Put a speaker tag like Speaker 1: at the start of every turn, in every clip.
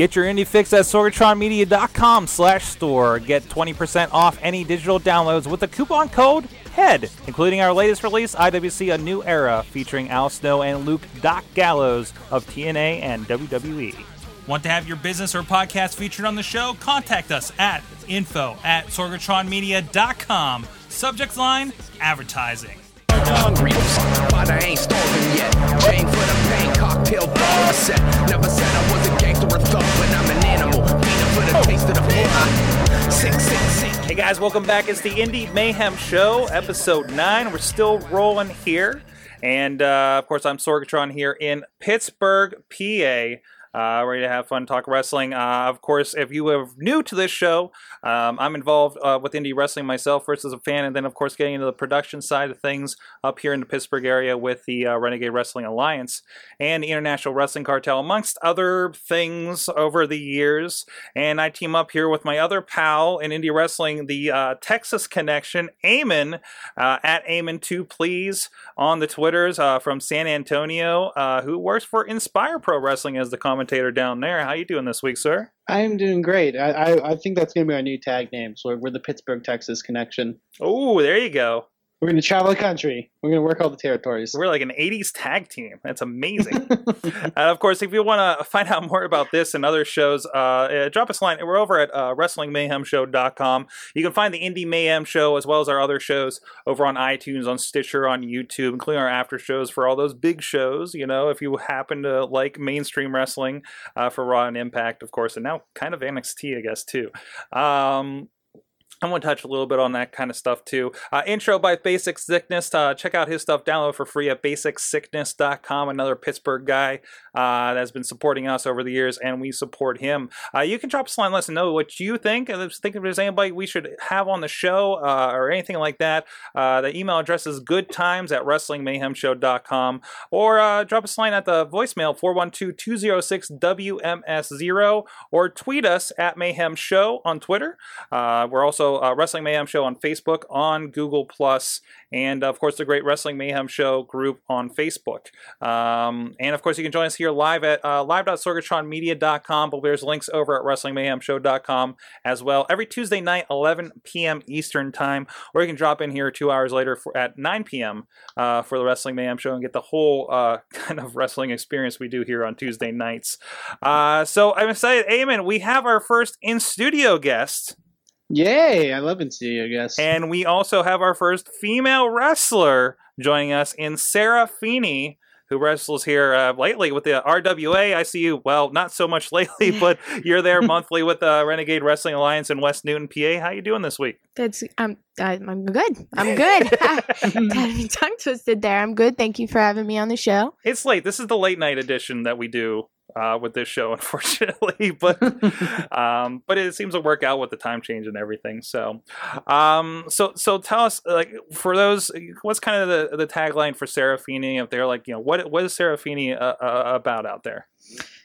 Speaker 1: Get your indie fix at sorgatronmedia.com slash store. Get 20% off any digital downloads with the coupon code HEAD, including our latest release, IWC A New Era, featuring Al Snow and Luke Doc Gallows of TNA and WWE. Want to have your business or podcast featured on the show? Contact us at info at sorgatronmedia.com. Subject line, advertising.
Speaker 2: hungry, but I ain't starving yet. Chain for the pain, cocktail bar set. Never said I was a gangster or thug, For taste of the.
Speaker 1: Hey guys, welcome back. It's the Indie Mayhem Show, episode 9. We're still rolling here. And uh, of course, I'm Sorgatron here in Pittsburgh, PA. Uh, ready to have fun, talk wrestling. Uh, of course, if you are new to this show, um, I'm involved uh, with indie wrestling myself, first as a fan, and then, of course, getting into the production side of things up here in the Pittsburgh area with the uh, Renegade Wrestling Alliance and the International Wrestling Cartel, amongst other things over the years. And I team up here with my other pal in indie wrestling, the uh, Texas connection, Eamon, uh, at Eamon2 Please on the Twitters uh, from San Antonio, uh, who works for Inspire Pro Wrestling as the commentator down there. How you doing this week, sir?
Speaker 3: I am doing great. I, I, I think that's going to be our new tag name. So we're, we're the Pittsburgh, Texas connection.
Speaker 1: Oh, there you go.
Speaker 3: We're going to travel the country. We're going to work all the territories.
Speaker 1: We're like an 80s tag team. That's amazing. and of course, if you want to find out more about this and other shows, uh, uh, drop us a line. We're over at uh, WrestlingMayhemShow.com. You can find the Indie Mayhem Show as well as our other shows over on iTunes, on Stitcher, on YouTube, including our after shows for all those big shows. You know, if you happen to like mainstream wrestling uh, for Raw and Impact, of course, and now kind of NXT, I guess, too. Um, I want to touch a little bit on that kind of stuff too. Uh, intro by Basic Sickness. Uh, check out his stuff. Download for free at basicsickness.com. Another Pittsburgh guy uh, that's been supporting us over the years, and we support him. Uh, you can drop us a line. Let us know what you think. Think if there's anybody we should have on the show uh, or anything like that. Uh, the email address is goodtimes at wrestlingmayhemshow.com or drop us a line at the voicemail 412-206-WMS0 or tweet us at Mayhem Show on Twitter. we're also uh, Wrestling Mayhem Show on Facebook, on Google Plus, and of course the Great Wrestling Mayhem Show group on Facebook. Um, and of course you can join us here live at uh, live.sorgatronmedia.com, but there's links over at WrestlingMayhemShow.com as well. Every Tuesday night, 11 p.m. Eastern Time, or you can drop in here two hours later for, at 9 p.m. Uh, for the Wrestling Mayhem Show and get the whole uh, kind of wrestling experience we do here on Tuesday nights. Uh, so I'm excited, Eamon. We have our first in studio guest.
Speaker 3: Yay! I love NC, I guess.
Speaker 1: And we also have our first female wrestler joining us in Sarah Feeney, who wrestles here uh, lately with the RWA. I see you, well, not so much lately, but you're there monthly with the Renegade Wrestling Alliance in West Newton, PA. How you doing this week?
Speaker 4: That's um, I, I'm good. I'm good. Got me tongue twisted there. I'm good. Thank you for having me on the show.
Speaker 1: It's late. This is the late night edition that we do uh, with this show, unfortunately. but um, but it seems to work out with the time change and everything. So um, so so tell us like for those, what's kind of the, the tagline for Serafini? If they're like you know what what is Serafini uh, uh, about out there?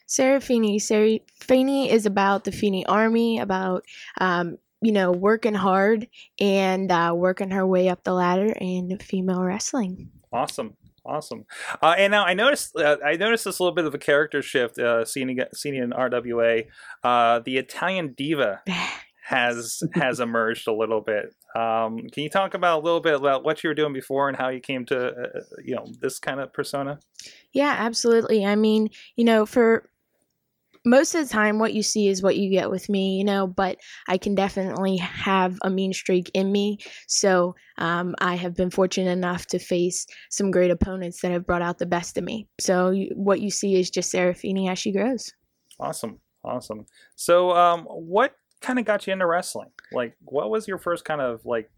Speaker 4: Serafini. Serafini is about the Feeney Army, about um, you know working hard and uh, working her way up the ladder in female wrestling.
Speaker 1: Awesome. Awesome. Uh, and now I noticed uh, I noticed this little bit of a character shift uh, seeing seeing in RWA. Uh, the Italian diva has has emerged a little bit. Um, can you talk about a little bit about what you were doing before and how you came to uh, you know this kind of persona?
Speaker 4: Yeah, absolutely. I mean, you know, for most of the time what you see is what you get with me you know but i can definitely have a mean streak in me. So um, i have been fortunate enough to face some great opponents that have brought out the best of me. So you, what you see is just serafini as she grows.
Speaker 1: Awesome. Awesome. So um, what kind of got you into wrestling? Like what was your first kind of like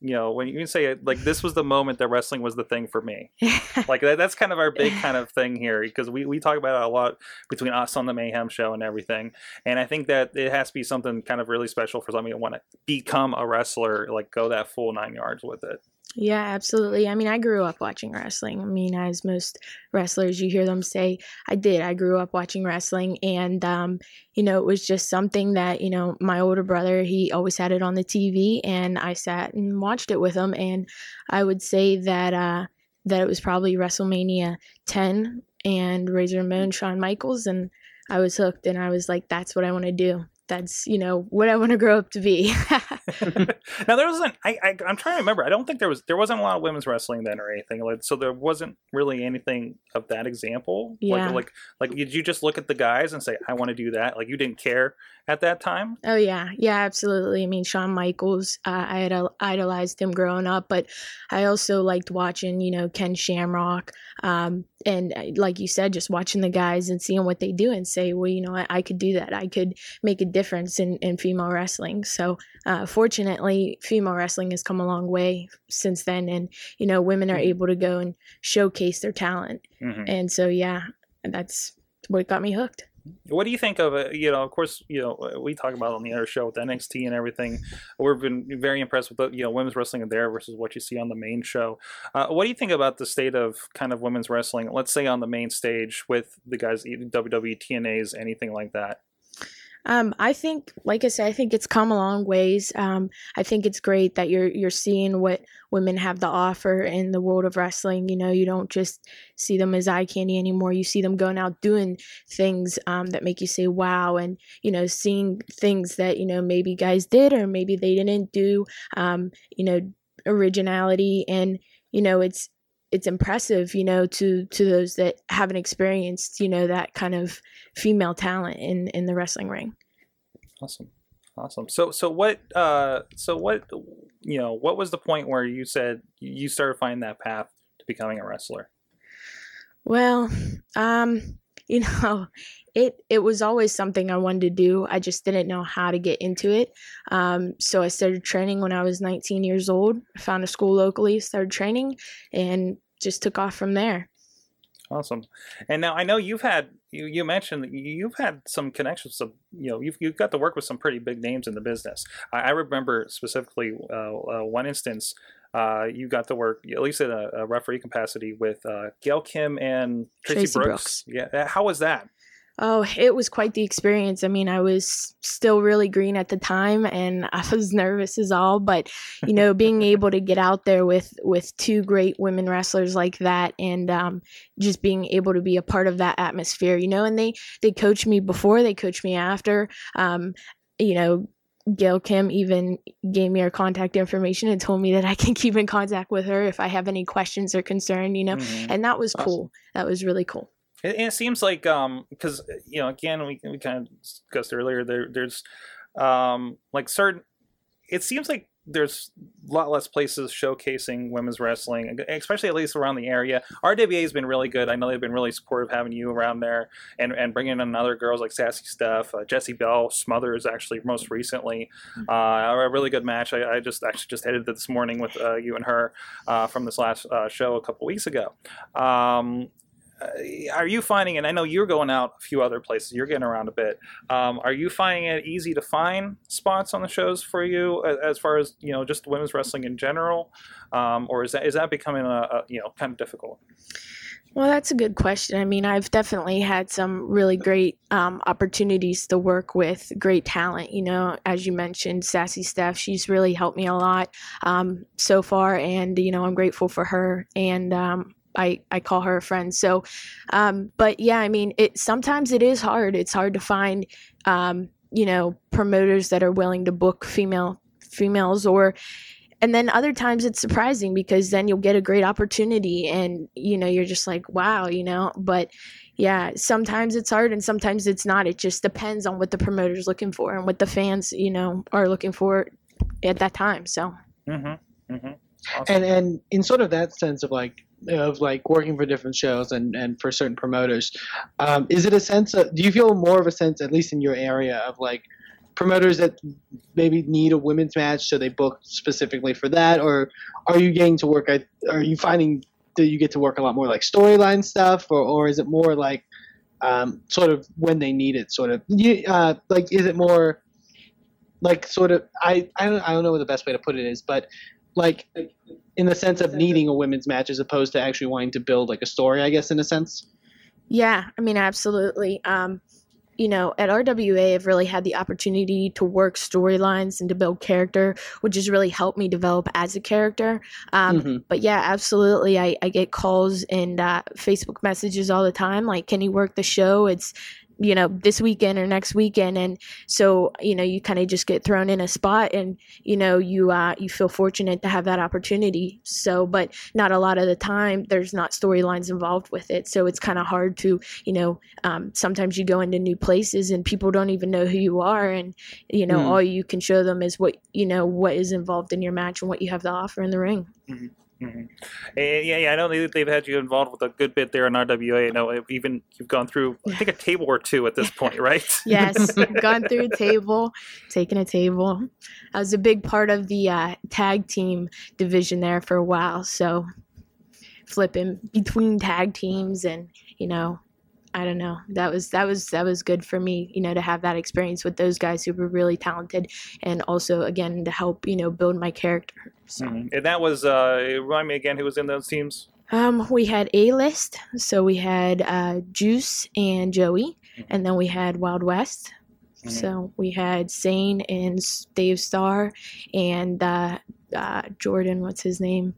Speaker 1: you know when you say it like this was the moment that wrestling was the thing for me. Like that, that's kind of our big kind of thing here because we, we talk about it a lot between us on the mayhem show and everything. And i think that it has to be something kind of really special for somebody to want to become a wrestler like go that full nine yards with it
Speaker 4: yeah, absolutely. I mean, I grew up watching wrestling. I mean, as most wrestlers, you hear them say, I did. I grew up watching wrestling. And, um, you know, it was just something that, you know, my older brother, he always had it on the TV and I sat and watched it with him. And I would say that, uh, that it was probably WrestleMania 10 and Razor Ramon, Shawn Michaels. And I was hooked, and I was like, "That's what I want to do. That's you know what I want to grow up to be."
Speaker 1: now there wasn't. I, I I'm trying to remember. I don't think there was there wasn't a lot of women's wrestling then or anything. Like so, there wasn't really anything of that example.
Speaker 4: Yeah.
Speaker 1: Like like like did you just look at the guys and say, I want to do that? Like you didn't care at that time.
Speaker 4: Oh yeah, yeah, absolutely. I mean, Shawn Michaels, uh, I had idolized him growing up, but I also liked watching, you know, Ken Shamrock, um, and uh, like you said, just watching the guys and seeing what they do and say, well, you know, I, I could do that. I could make a difference in, in female wrestling. So, uh, fortunately, female wrestling has come a long way since then, and you know, women are able to go and showcase their talent.
Speaker 1: Mhm.
Speaker 4: And so, yeah, that's what got me hooked.
Speaker 1: What do you think of it? You know, of course, you know we talk about it on the other show with NXT and everything. We've been very impressed with the you know women's wrestling there versus what you see on the main show. Uh, what do you think about the state of kind of women's wrestling? Let's say on the main stage with the guys WWE, TNA's, anything like that.
Speaker 4: Um, I think, like I said, I think it's come a long ways. Um, I think it's great that you're you're seeing what women have to offer in the world of wrestling. You know, you don't just see them as eye candy anymore. You see them going out doing things um, that make you say wow, and you know, seeing things that you know maybe guys did or maybe they didn't do. Um, you know, originality, and you know, it's it's impressive, you know, to to those that haven't experienced, you know, that kind of female talent in in the wrestling ring.
Speaker 1: Awesome, awesome. So so what uh so what you know what was the point where you said you started finding that path to becoming a wrestler?
Speaker 4: Well, um, you know, it it was always something I wanted to do. I just didn't know how to get into it. Um, so I started training when I was 19 years old. I found a school locally, started training, and just took off from there.
Speaker 1: Awesome. And now I know you've had you, you mentioned that you've had some connections. Some you know you've you've got to work with some pretty big names in the business. I, I remember specifically uh, uh, one instance. Uh, you got to work at least in a, a referee capacity with uh, Gail Kim and Tracy,
Speaker 4: Tracy
Speaker 1: Brooks.
Speaker 4: Brooks.
Speaker 1: Yeah, how was that?
Speaker 4: Oh, it was quite the experience. I mean, I was still really green at the time and I was nervous as all, but you know, being able to get out there with with two great women wrestlers like that and um, just being able to be a part of that atmosphere, you know, and they they coached me before, they coached me after. Um, you know, Gail Kim even gave me her contact information and told me that I can keep in contact with her if I have any questions or concern, you know.
Speaker 1: Mhm.
Speaker 4: And that was
Speaker 3: Awesome.
Speaker 4: cool. That was really cool.
Speaker 1: It, it seems like um because you know again we we kind of discussed earlier there there's um like certain it seems like there's a lot less places showcasing women's wrestling, especially at least around the area. RWA has been really good. I know they've been really supportive having you around there and, and bringing in other girls like Sassy Steph, uh, Jesse Bell, Smothers actually most recently. Uh, a really good match. I, I just actually just edited this morning with uh, you and her uh, from this last uh, show a couple weeks ago. Um, are you finding and i know you're going out a few other places you're getting around a bit um, are you finding it easy to find spots on the shows for you as far as you know just women's wrestling in general um, or is that is that becoming a, a you know kind of difficult
Speaker 4: Well, that's a good question. I mean, I've definitely had some really great um, opportunities to work with great talent. You know, as you mentioned, Sassy Steph, she's really helped me a lot um, so far, and you know, I'm grateful for her. And um, I, I call her a friend. So, um, but yeah, I mean, it sometimes it is hard. It's hard to find, um, you know, promoters that are willing to book female females or and then other times it's surprising because then you'll get a great opportunity and you know you're just like wow you know but yeah sometimes it's hard and sometimes it's not it just depends on what the promoter's looking for and what the fans you know are looking for at that time so
Speaker 1: mm-hmm mm-hmm awesome.
Speaker 3: and and in sort of that sense of like of like working for different shows and and for certain promoters um, is it a sense of do you feel more of a sense at least in your area of like promoters that maybe need a women's match so they book specifically for that? Or are you getting to work are you finding that you get to work a lot more like storyline stuff? Or, or is it more like um, sort of when they need it sort of? Uh, like is it more like sort of I, I don't I don't know what the best way to put it is but like in the sense of needing a women's match as opposed to actually wanting to build like a story I guess in a sense?
Speaker 4: Yeah i mean absolutely. Um you know at rwa i've really had the opportunity to work storylines and to build character which has really helped me develop as a character. Um,
Speaker 3: Mhm.
Speaker 4: but yeah absolutely. I, I get calls and uh, facebook messages all the time like can you work the show? It's you know this weekend or next weekend and so you know you kind of just get thrown in a spot and you know you uh, you feel fortunate to have that opportunity. So but not a lot of the time there's not storylines involved with it. So it's kind of hard to you know um, sometimes you go into new places and people don't even know who you are and you know
Speaker 3: Mm.
Speaker 4: all you can show them is what you know what is involved in your match and what you have to offer in the ring
Speaker 1: Mhm. Eh, Yeah, yeah, I know they, they've had you involved with a good bit there in RWA. I know even you've gone through, I think, a table or two at this point, right?
Speaker 4: Yes, gone through a table, taken a table. I was a big part of the uh, tag team division there for a while, so flipping between tag teams and you know, I don't know. That was that was that was good for me, you know, to have that experience with those guys who were really talented, and also again to help you know build my character. So.
Speaker 1: Mhm. And that was, uh, remind me again, who was in those teams?
Speaker 4: Um, we had A list, so we had uh, Juice and Joey, and then we had Wild West.
Speaker 1: Mhm.
Speaker 4: So we had Sane and Dave Starr and uh, uh, Jordan. What's his name?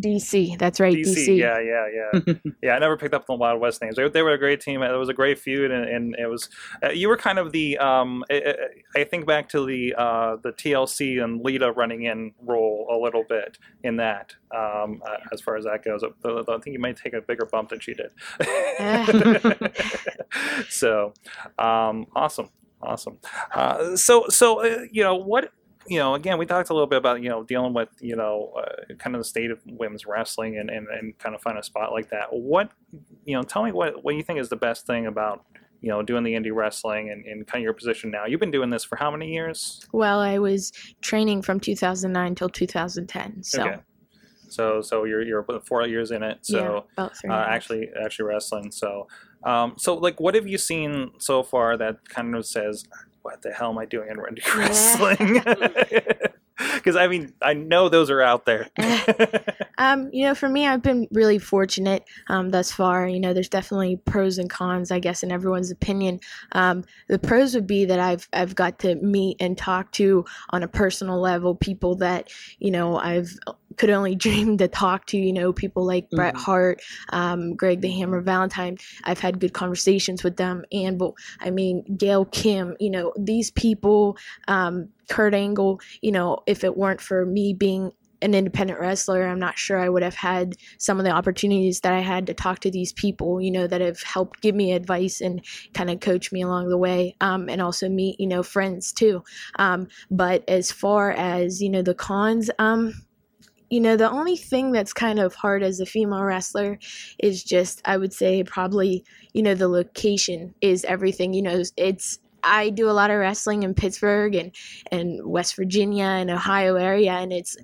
Speaker 4: DC. That's right,
Speaker 1: DC.
Speaker 4: DC.
Speaker 1: Yeah, yeah, yeah. yeah, I never picked up on the Wild West names. They, they were a great team. It was a great feud, and, and it was. Uh, you were kind of the. Um, I, I think back to the uh, the TLC and Lita running in role a little bit in that. Um, uh, as far as that goes, I, I think you might take a bigger bump than she did. so, um, awesome, awesome. Uh, so, so uh, you know what you know, again, we talked a little bit about, you know, dealing with, you know, uh, kind of the state of women's wrestling and, and, and kind of find a spot like that. What, you know, tell me what, what you think is the best thing about, you know, doing the indie wrestling and, and kind of your position now. You've been doing this for how many years?
Speaker 4: Well, I was training from 2009 till 2010. So
Speaker 1: Okay. So, so you're, you're four years in it. So,
Speaker 4: yeah, about three.
Speaker 1: uh,
Speaker 4: and a half.
Speaker 1: actually actually wrestling. So, um, so like, what have you seen so far that kind of says, "What the hell am I doing in indie wrestling?" Because I mean, I know those are out there.
Speaker 4: Um, you know, for me, I've been really fortunate um, thus far. You know, there's definitely pros and cons, I guess, in everyone's opinion. Um, the pros would be that I've I've got to meet and talk to on a personal level people that you know I've could only dream to talk to. You know, people like Bret
Speaker 3: Mhm.
Speaker 4: Hart, um, Greg the Hammer Valentine. I've had good conversations with them, and well, I mean, Gail Kim. You know, these people, um, Kurt Angle. You know, if it weren't for me being an independent wrestler, I'm not sure I would have had some of the opportunities that I had to talk to these people, you know, that have helped give me advice and kind of coach me along the way, um, and also meet, you know, friends too. Um, but as far as, you know, the cons, um, you know, the only thing that's kind of hard as a female wrestler is just, I would say, probably, you know, the location is everything. You know, it's, I do a lot of wrestling in Pittsburgh and, and West Virginia and Ohio area, and it's,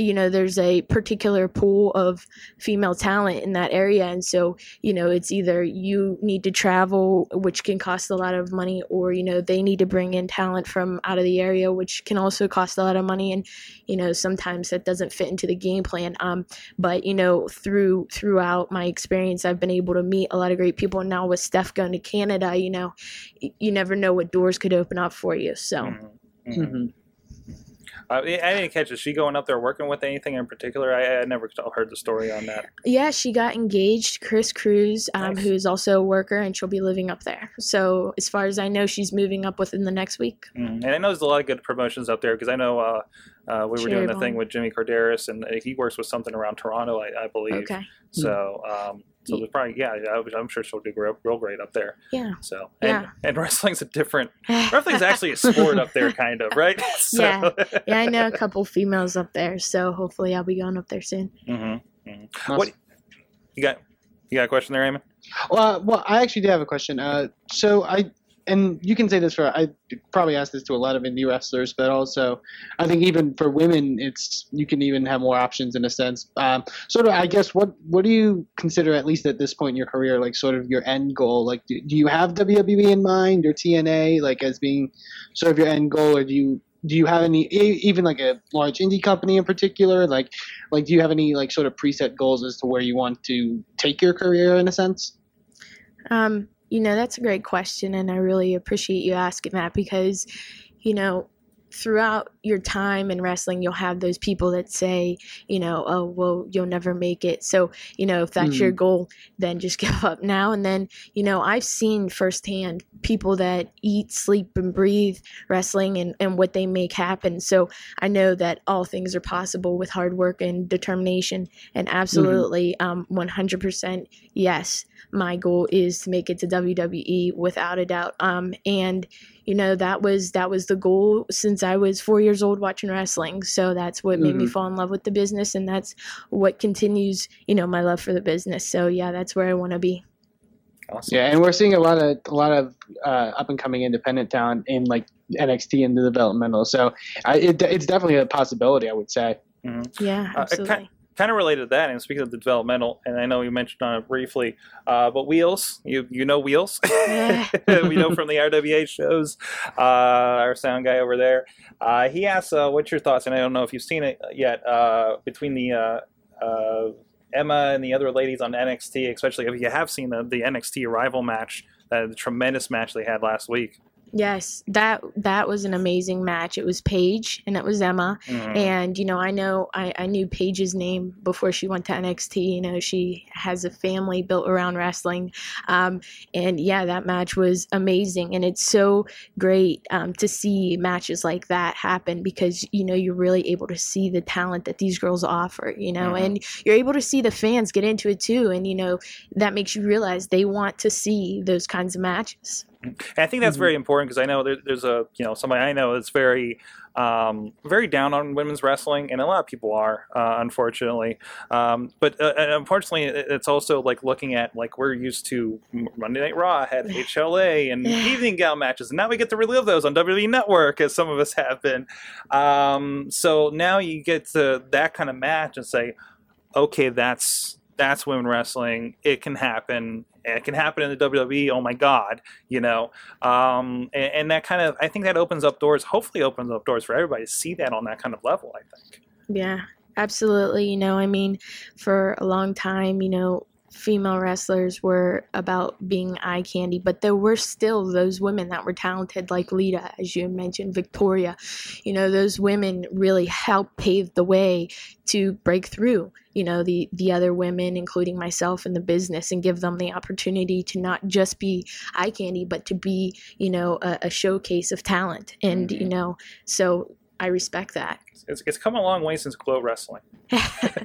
Speaker 4: you know, there's a particular pool of female talent in that area. And so, you know, it's either you need to travel, which can cost a lot of money, or, you know, they need to bring in talent from out of the area, which can also cost a lot of money. And, you know, sometimes that doesn't fit into the game plan. Um, but, you know, through throughout my experience, I've been able to meet a lot of great people. And now with Steph going to Canada, you know, you never know what doors could open up for you. So,
Speaker 1: Mhm. Mhm. Uh, I didn't catch. Is she going up there working with anything in particular? I, I never heard the story on that.
Speaker 4: Yeah, she got engaged. Chris Cruz, um,
Speaker 1: Nice.
Speaker 4: who is also a worker, and she'll be living up there. So, as far as I know, she's moving up within the next week.
Speaker 1: Mm. And I know there's a lot of good promotions up there because I know uh, uh, we were doing the
Speaker 4: Cherry
Speaker 1: thing with Jimmy Korderas, and uh, he works with something around Toronto, I, I believe.
Speaker 4: Okay.
Speaker 1: So, um, so there's probably yeah, I, I'm sure she'll do real, real great up there.
Speaker 4: Yeah.
Speaker 1: So, and,
Speaker 4: Yeah.
Speaker 1: and wrestling's a different. Wrestling's actually a sport up there, kind of, right? So,
Speaker 4: Yeah. yeah, I know a couple females up there, so hopefully I'll be going up there soon.
Speaker 1: Mhm, mhm. What you got? You got a question there, Eamon?
Speaker 3: Well, uh, well, I actually do have a question. Uh, so I, and you can say this for I probably ask this to a lot of indie wrestlers, but also I think even for women, it's you can even have more options in a sense. Um, sort of, I guess what what do you consider at least at this point in your career, like sort of your end goal? Like, do, do you have WWE in mind or TNA like as being sort of your end goal, or do you do you have any even like a large indie company in particular like like do you have any like sort of preset goals as to where you want to take your career in a sense
Speaker 4: Um, you know, that's a great question, and I really appreciate you asking that because, you know, throughout your time in wrestling, you'll have those people that say, you know, oh, well, you'll never make it. So, you know, if that's your goal, then just give up now. And then, you know, I've seen firsthand people that eat, sleep, and breathe wrestling and, and what they make happen. So I know that all things are possible with hard work and determination. And absolutely, um, 100% yes, my goal is to make it to WWE without a doubt. Um, and you know that was that was the goal since I was four years old watching wrestling. So that's what made me
Speaker 3: Mhm.
Speaker 4: fall in love with the business, and that's what continues, you know, my love for the business. So yeah, that's where I want to be.
Speaker 1: Awesome.
Speaker 3: Yeah, and we're seeing a lot of a lot of uh, up and coming independent talent in like NXT and the developmental. So I, it, it's definitely a possibility. I would say.
Speaker 4: Yeah,
Speaker 1: Uh, it ki-
Speaker 4: absolutely.
Speaker 1: Kind of related to that, and speaking of the developmental, and I know you mentioned on it briefly, uh, but Wheels, you you know Wheels, we know from the RWA shows, uh, our sound guy over there. Uh, he asks, uh, "What's your thoughts?" And I don't know if you've seen it yet. Uh, between the uh, uh, Emma and the other ladies on NXT, especially if you have seen the, the NXT arrival match, uh, the tremendous match they had last week.
Speaker 4: Yes, that that was an amazing match. It was Paige and it was Emma.
Speaker 1: Mhm.
Speaker 4: And you know, I know I, I knew Paige's name before she went to NXT. You know, she has a family built around wrestling, um, and yeah, that match was amazing. And it's so great um, to see matches like that happen because you know you're really able to see the talent that these girls offer. You know,
Speaker 1: Mhm.
Speaker 4: and you're able to see the fans get into it too. And you know, that makes you realize they want to see those kinds of matches.
Speaker 1: And I think that's
Speaker 3: Mhm.
Speaker 1: very important because I know there, there's a you know somebody I know that's very um, very down on women's wrestling, and a lot of people are, uh, unfortunately. Um, but uh, and unfortunately, it's also like looking at like we're used to Monday Night Raw had HLA and evening gown matches, and now we get to relive those on WWE Network, as some of us have been. Um, so now you get to that kind of match and say, okay, that's that's women wrestling. It can happen. It can happen in the WWE. Oh my God, you know. Um, and, and that kind of, I think that opens up doors. Hopefully, opens up doors for everybody to see that on that kind of level. I think.
Speaker 4: Yeah, absolutely. You know, I mean, for a long time, you know, female wrestlers were about being eye candy, but there were still those women that were talented, like Lita, as you mentioned, Victoria. You know, those women really helped pave the way to break through. You know, the the other women, including myself, in the business, and give them the opportunity to not just be eye candy, but to be, you know, a, a showcase of talent. And
Speaker 1: Mhm.
Speaker 4: you know, so I respect that.
Speaker 1: It's, it's come a long way since Glow Wrestling. I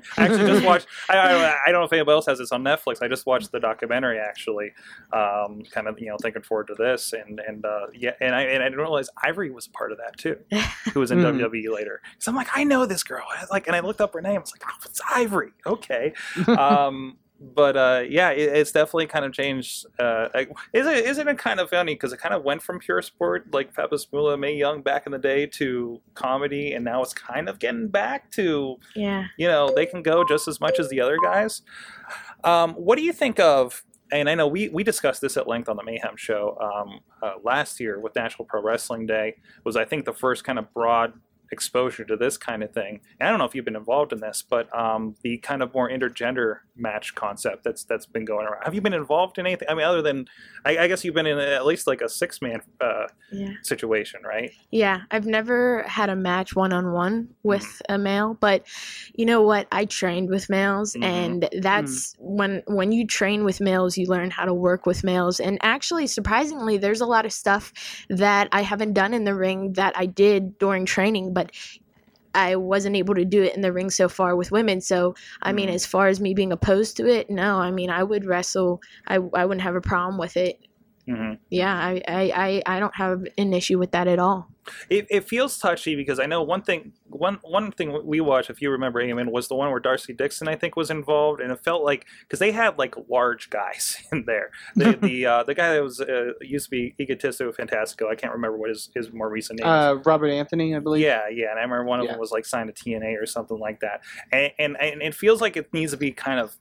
Speaker 1: actually just watched. I, I, I don't know if anybody else has this on Netflix. I just watched the documentary actually, um, kind of you know thinking forward to this, and and uh, yeah, and I and I didn't realize Ivory was a part of that too, who was in
Speaker 3: Mhm.
Speaker 1: WWE later. So I'm like, I know this girl. I was like, and I looked up her name. I was like, oh, it's Ivory. Okay. um, but uh, yeah, it, it's definitely kind of changed. Uh, like, is it isn't it kind of funny because it kind of went from pure sport like Peppa Moolah, Mae Young back in the day to comedy, and now it's kind of getting back to
Speaker 4: yeah.
Speaker 1: you know they can go just as much as the other guys. Um, what do you think of? And I know we, we discussed this at length on the Mayhem show um, uh, last year with National Pro Wrestling Day. Was I think the first kind of broad exposure to this kind of thing. And I don't know if you've been involved in this, but um, the kind of more intergender match concept that's that's been going around. Have you been involved in anything? I mean, other than I, I guess you've been in at least like a six man uh,
Speaker 4: Yeah.
Speaker 1: situation, right?
Speaker 4: Yeah, I've never had a match one on one with a male, but you know what? I trained with males
Speaker 1: Mhm.
Speaker 4: and that's when when you train with males, you learn how to work with males. And actually, surprisingly, there's a lot of stuff that I haven't done in the ring that I did during training, but I wasn't able to do it in the ring so far with women. So, I mean,
Speaker 1: Mhm.
Speaker 4: as far as me being opposed to it, no, I mean, I would wrestle. I, I wouldn't have a problem with it.
Speaker 1: Hmm
Speaker 4: Yeah, I, I, I, I don't have an issue with that at all.
Speaker 1: It, it feels touchy because I know one thing one one thing we watched, if you remember, Eamon, was the one where Darcy Dixon I think was involved, and it felt like because they had like large guys in there. The the uh, the guy that was uh, used to be Egotistico Fantastico, I can't remember what his, his more recent name. is.
Speaker 3: Uh, Robert Anthony, I believe.
Speaker 1: Yeah, yeah, and I remember one of
Speaker 3: Yeah.
Speaker 1: them was like signed to TNA or something like that, and, and and it feels like it needs to be kind of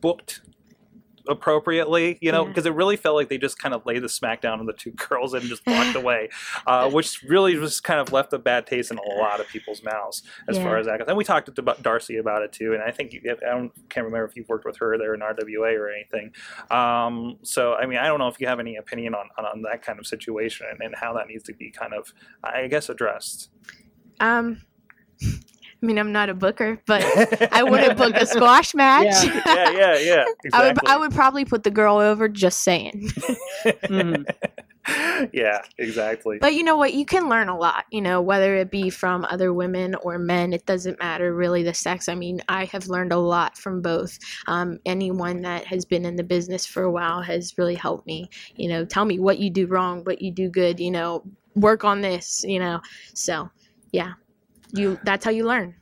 Speaker 1: booked appropriately, you know,
Speaker 4: Yeah.
Speaker 1: because it really felt like they just kind of laid the smackdown on the two girls and just walked away, uh, which really just kind of left a bad taste in a lot of people's mouths as
Speaker 4: Yeah.
Speaker 1: far as that goes. And we talked to about Darcy about it too, and I think you, I don't can't remember if you've worked with her there in RWA or anything. Um, so I mean, I don't know if you have any opinion on, on, on that kind of situation and, and how that needs to be kind of, I guess, addressed.
Speaker 4: Um, I mean, I'm not a booker, but I wouldn't book a squash match.
Speaker 3: Yeah.
Speaker 1: yeah, yeah, yeah. Exactly.
Speaker 4: I would, I would probably put the girl over. Just saying.
Speaker 3: Mhm.
Speaker 1: yeah, exactly.
Speaker 4: But you know what? You can learn a lot, you know, whether it be from other women or men. It doesn't matter really the sex. I mean, I have learned a lot from both. Um, anyone that has been in the business for a while has really helped me, you know, tell me what you do wrong, what you do good, you know, work on this, you know. So, yeah. You that's how you learn.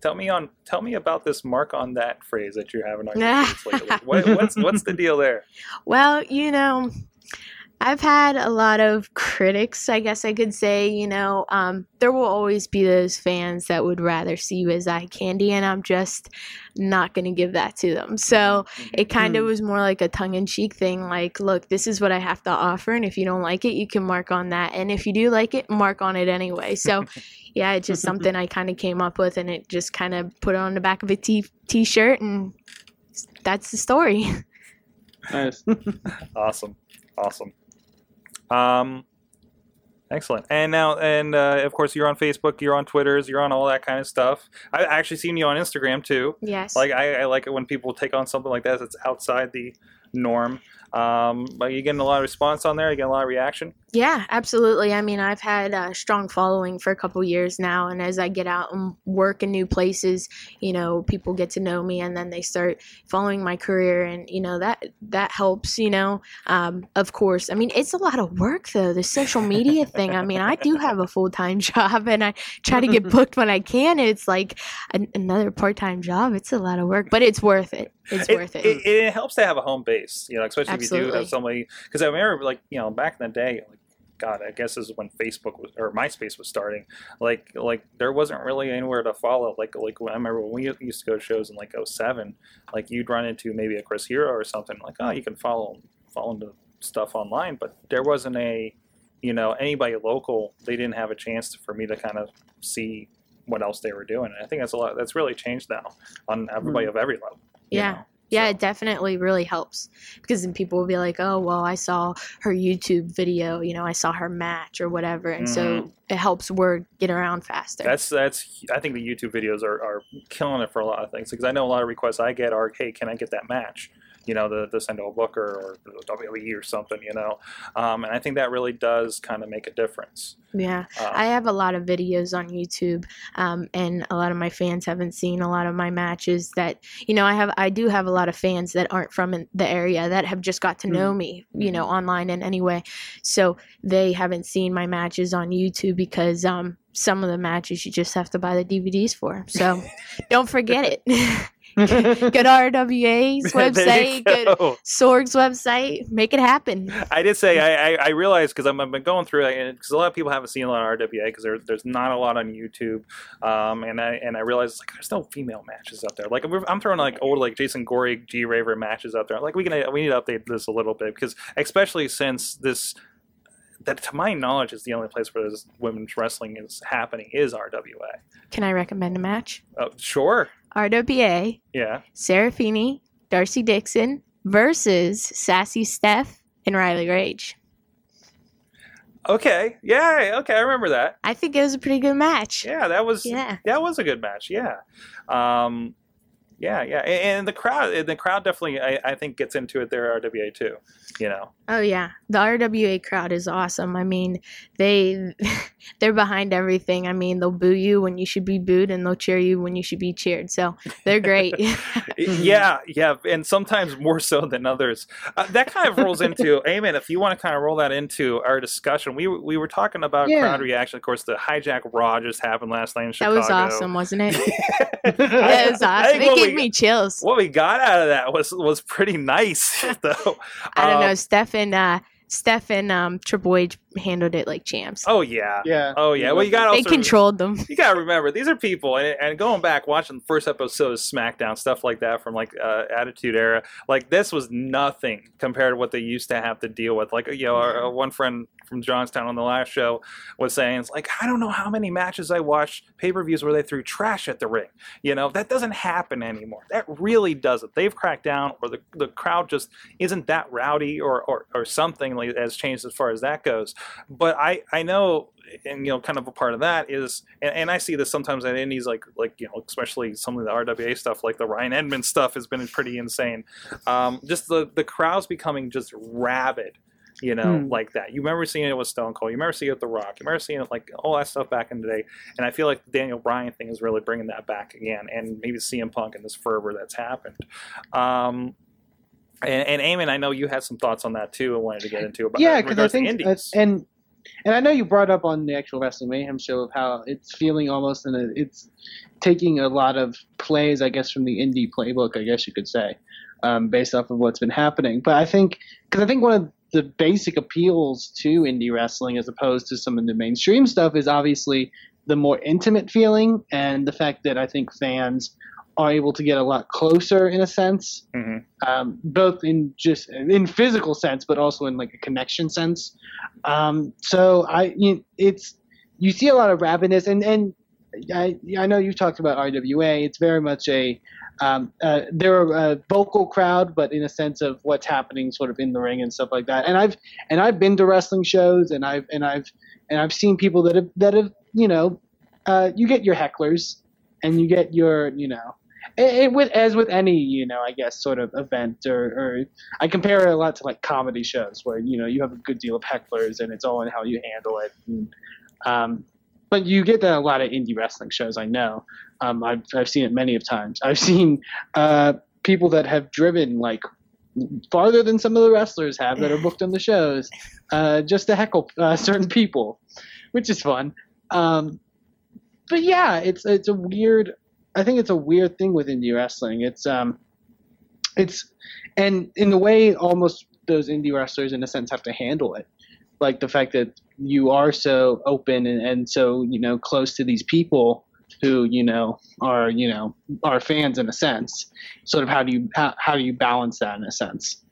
Speaker 1: Tell me on. Tell me about this mark on that phrase that you're having on your lately. What, what's what's the deal there?
Speaker 4: Well, you know, I've had a lot of critics, I guess I could say. You know, um, there will always be those fans that would rather see you as eye candy, and I'm just not going to give that to them. So it kind of
Speaker 3: Hmm.
Speaker 4: was more like a tongue in cheek thing like, look, this is what I have to offer, and if you don't like it, you can mark on that. And if you do like it, mark on it anyway. So, yeah, it's just something I kind of came up with, and it just kind of put it on the back of a t shirt, and that's the story.
Speaker 3: Nice.
Speaker 1: Awesome, awesome. Um, excellent. And now, and uh, of course, you're on Facebook, you're on Twitters, you're on all that kind of stuff. I've actually seen you on Instagram too.
Speaker 4: yes.
Speaker 1: Like I, I like it when people take on something like that that's outside the norm. Um, but you getting a lot of response on there. You getting a lot of reaction.
Speaker 4: Yeah, absolutely. I mean, I've had a strong following for a couple years now, and as I get out and work in new places, you know, people get to know me, and then they start following my career, and you know that that helps. You know, um, of course. I mean, it's a lot of work though. The social media thing. I mean, I do have a full time job, and I try to get booked when I can. It's like an, another part time job. It's a lot of work, but it's worth it. It's worth it.
Speaker 1: It, it helps to have a home base, you know, especially if you do
Speaker 4: Absolutely.
Speaker 1: somebody. Because I remember, like, you know, back in the day, like, God, I guess this is when Facebook was or MySpace was starting. Like, like there wasn't really anywhere to follow. Like, like when I remember when we used to go to shows in like 07, like you'd run into maybe a Chris Hero or something. Like, oh, you can follow follow into stuff online, but there wasn't a, you know, anybody local. They didn't have a chance to, for me to kind of see what else they were doing. And I think that's a lot. That's really changed now on everybody hmm. of every level.
Speaker 4: Yeah.
Speaker 1: know?
Speaker 4: Yeah,
Speaker 1: So-
Speaker 4: it definitely really helps because then people will be like, "Oh, well, I saw her YouTube video, you know, I saw her match or whatever," and so mm-hmm. it helps word get around faster.
Speaker 1: That's that's. I think the YouTube videos are, are killing it for a lot of things because I know a lot of requests I get are, "Hey, can I get that match?" You know, the the send a booker or the WWE or something. You know, um, and I think that really does kind of make a difference.
Speaker 4: yeah,
Speaker 1: Uh,
Speaker 4: I have a lot of videos on YouTube, um, and a lot of my fans haven't seen a lot of my matches. That you know, I have, I do have a lot of fans that aren't from in the area that have just got to know me, you know, online in any way. So they haven't seen my matches on YouTube because um, some of the matches you just have to buy the DVDs for. So don't forget it. go to RWA's website, go. Sorg's website, make it happen.
Speaker 1: I did say I, I, I realized because I've been going through it because a lot of people haven't seen a lot of RWA because there, there's not a lot on YouTube, um, and I and I realized like there's no female matches out there. Like I'm throwing like old like Jason Gory G Raver matches out there. Like we can we need to update this a little bit because especially since this that to my knowledge is the only place where this women's wrestling is happening is RWA.
Speaker 4: Can I recommend a match?
Speaker 1: Oh, sure,
Speaker 4: RWA,
Speaker 1: yeah.
Speaker 4: Serafini, Darcy Dixon versus Sassy Steph and Riley Rage.
Speaker 1: Okay, yeah, okay, I remember that.
Speaker 4: I think it was a pretty good match.
Speaker 1: Yeah, that was
Speaker 4: Yeah.
Speaker 1: that was a good match. Yeah, um, yeah, yeah, and, and the crowd, and the crowd definitely, I, I think, gets into it there RWA too. You know,
Speaker 4: Oh yeah, the RWA crowd is awesome. I mean, they they're behind everything. I mean, they'll boo you when you should be booed, and they'll cheer you when you should be cheered. So they're great.
Speaker 1: yeah, yeah, and sometimes more so than others. Uh, that kind of rolls into, Amen. If you want to kind of roll that into our discussion, we were- we were talking about
Speaker 3: Yeah.
Speaker 1: crowd reaction. Of course, the hijack raw just happened last night in Chicago.
Speaker 4: that was awesome, wasn't it?
Speaker 1: I-
Speaker 4: That was awesome. It gave
Speaker 1: we-
Speaker 4: me chills.
Speaker 1: What we got out of that was was pretty nice, though.
Speaker 4: I don't
Speaker 1: Um,
Speaker 4: know. Steph and uh, Steph and um, handled it like champs.
Speaker 1: Oh yeah.
Speaker 3: Yeah.
Speaker 1: Oh yeah. Well, you got
Speaker 4: they
Speaker 1: also
Speaker 4: controlled them.
Speaker 1: you gotta remember these are people, and, and going back watching the first episode of SmackDown, stuff like that from like uh, Attitude Era, like this was nothing compared to what they used to have to deal with. Like you know, our, our one friend from Johnstown on the last show was saying, it's like I don't know how many matches I watched pay per views where they threw trash at the ring. You know that doesn't happen anymore. That really doesn't. They've cracked down, or the the crowd just isn't that rowdy, or or, or something like, has changed as far as that goes. But I I know and you know kind of a part of that is and, and i see this sometimes at indies like like you know especially some of the rwa stuff like the ryan edmonds stuff has been pretty insane. Um, just the the crowds becoming just rabid you know
Speaker 3: Hmm.
Speaker 1: like that. You remember seeing it with stone cold. You remember seeing it with the rock. You remember seeing it like all that stuff back in the day. And i feel like the daniel bryan thing is really bringing that back again and maybe cm punk and this fervor that's happened. Um, and, and Eamon, I know you had some thoughts on that too. I wanted to get into about
Speaker 3: yeah, because I think uh, and and I know you brought up on the actual Wrestling Mayhem show of how it's feeling almost in a it's taking a lot of plays, I guess, from the indie playbook, I guess you could say, um, based off of what's been happening. But I think because I think one of the basic appeals to indie wrestling as opposed to some of the mainstream stuff is obviously the more intimate feeling and the fact that I think fans are able to get a lot closer in a sense
Speaker 1: Mhm.
Speaker 3: um, both in just in physical sense, but also in like a connection sense. Um, so I, you, it's you see a lot of rapidness, and and I, I know you've talked about RWA. It's very much a um, uh, they're a vocal crowd, but in a sense of what's happening sort of in the ring and stuff like that. And I've and I've been to wrestling shows, and I've and I've and I've seen people that have that have you know uh, you get your hecklers, and you get your you know it, it with as with any you know I guess sort of event or, or I compare it a lot to like comedy shows where you know you have a good deal of hecklers and it's all in how you handle it. And, um, but you get that a lot of indie wrestling shows. I know. Um, I've I've seen it many of times. I've seen uh, people that have driven like farther than some of the wrestlers have that are booked on the shows uh, just to heckle uh, certain people, which is fun. Um, but yeah, it's it's a weird. I think it's a weird thing with indie wrestling. It's um, it's and in the way almost those indie wrestlers in a sense have to handle it, like the fact that you are so open and, and so you know close to these people who you know are you know are fans in a sense. Sort of how do you how, how do you balance that in a sense?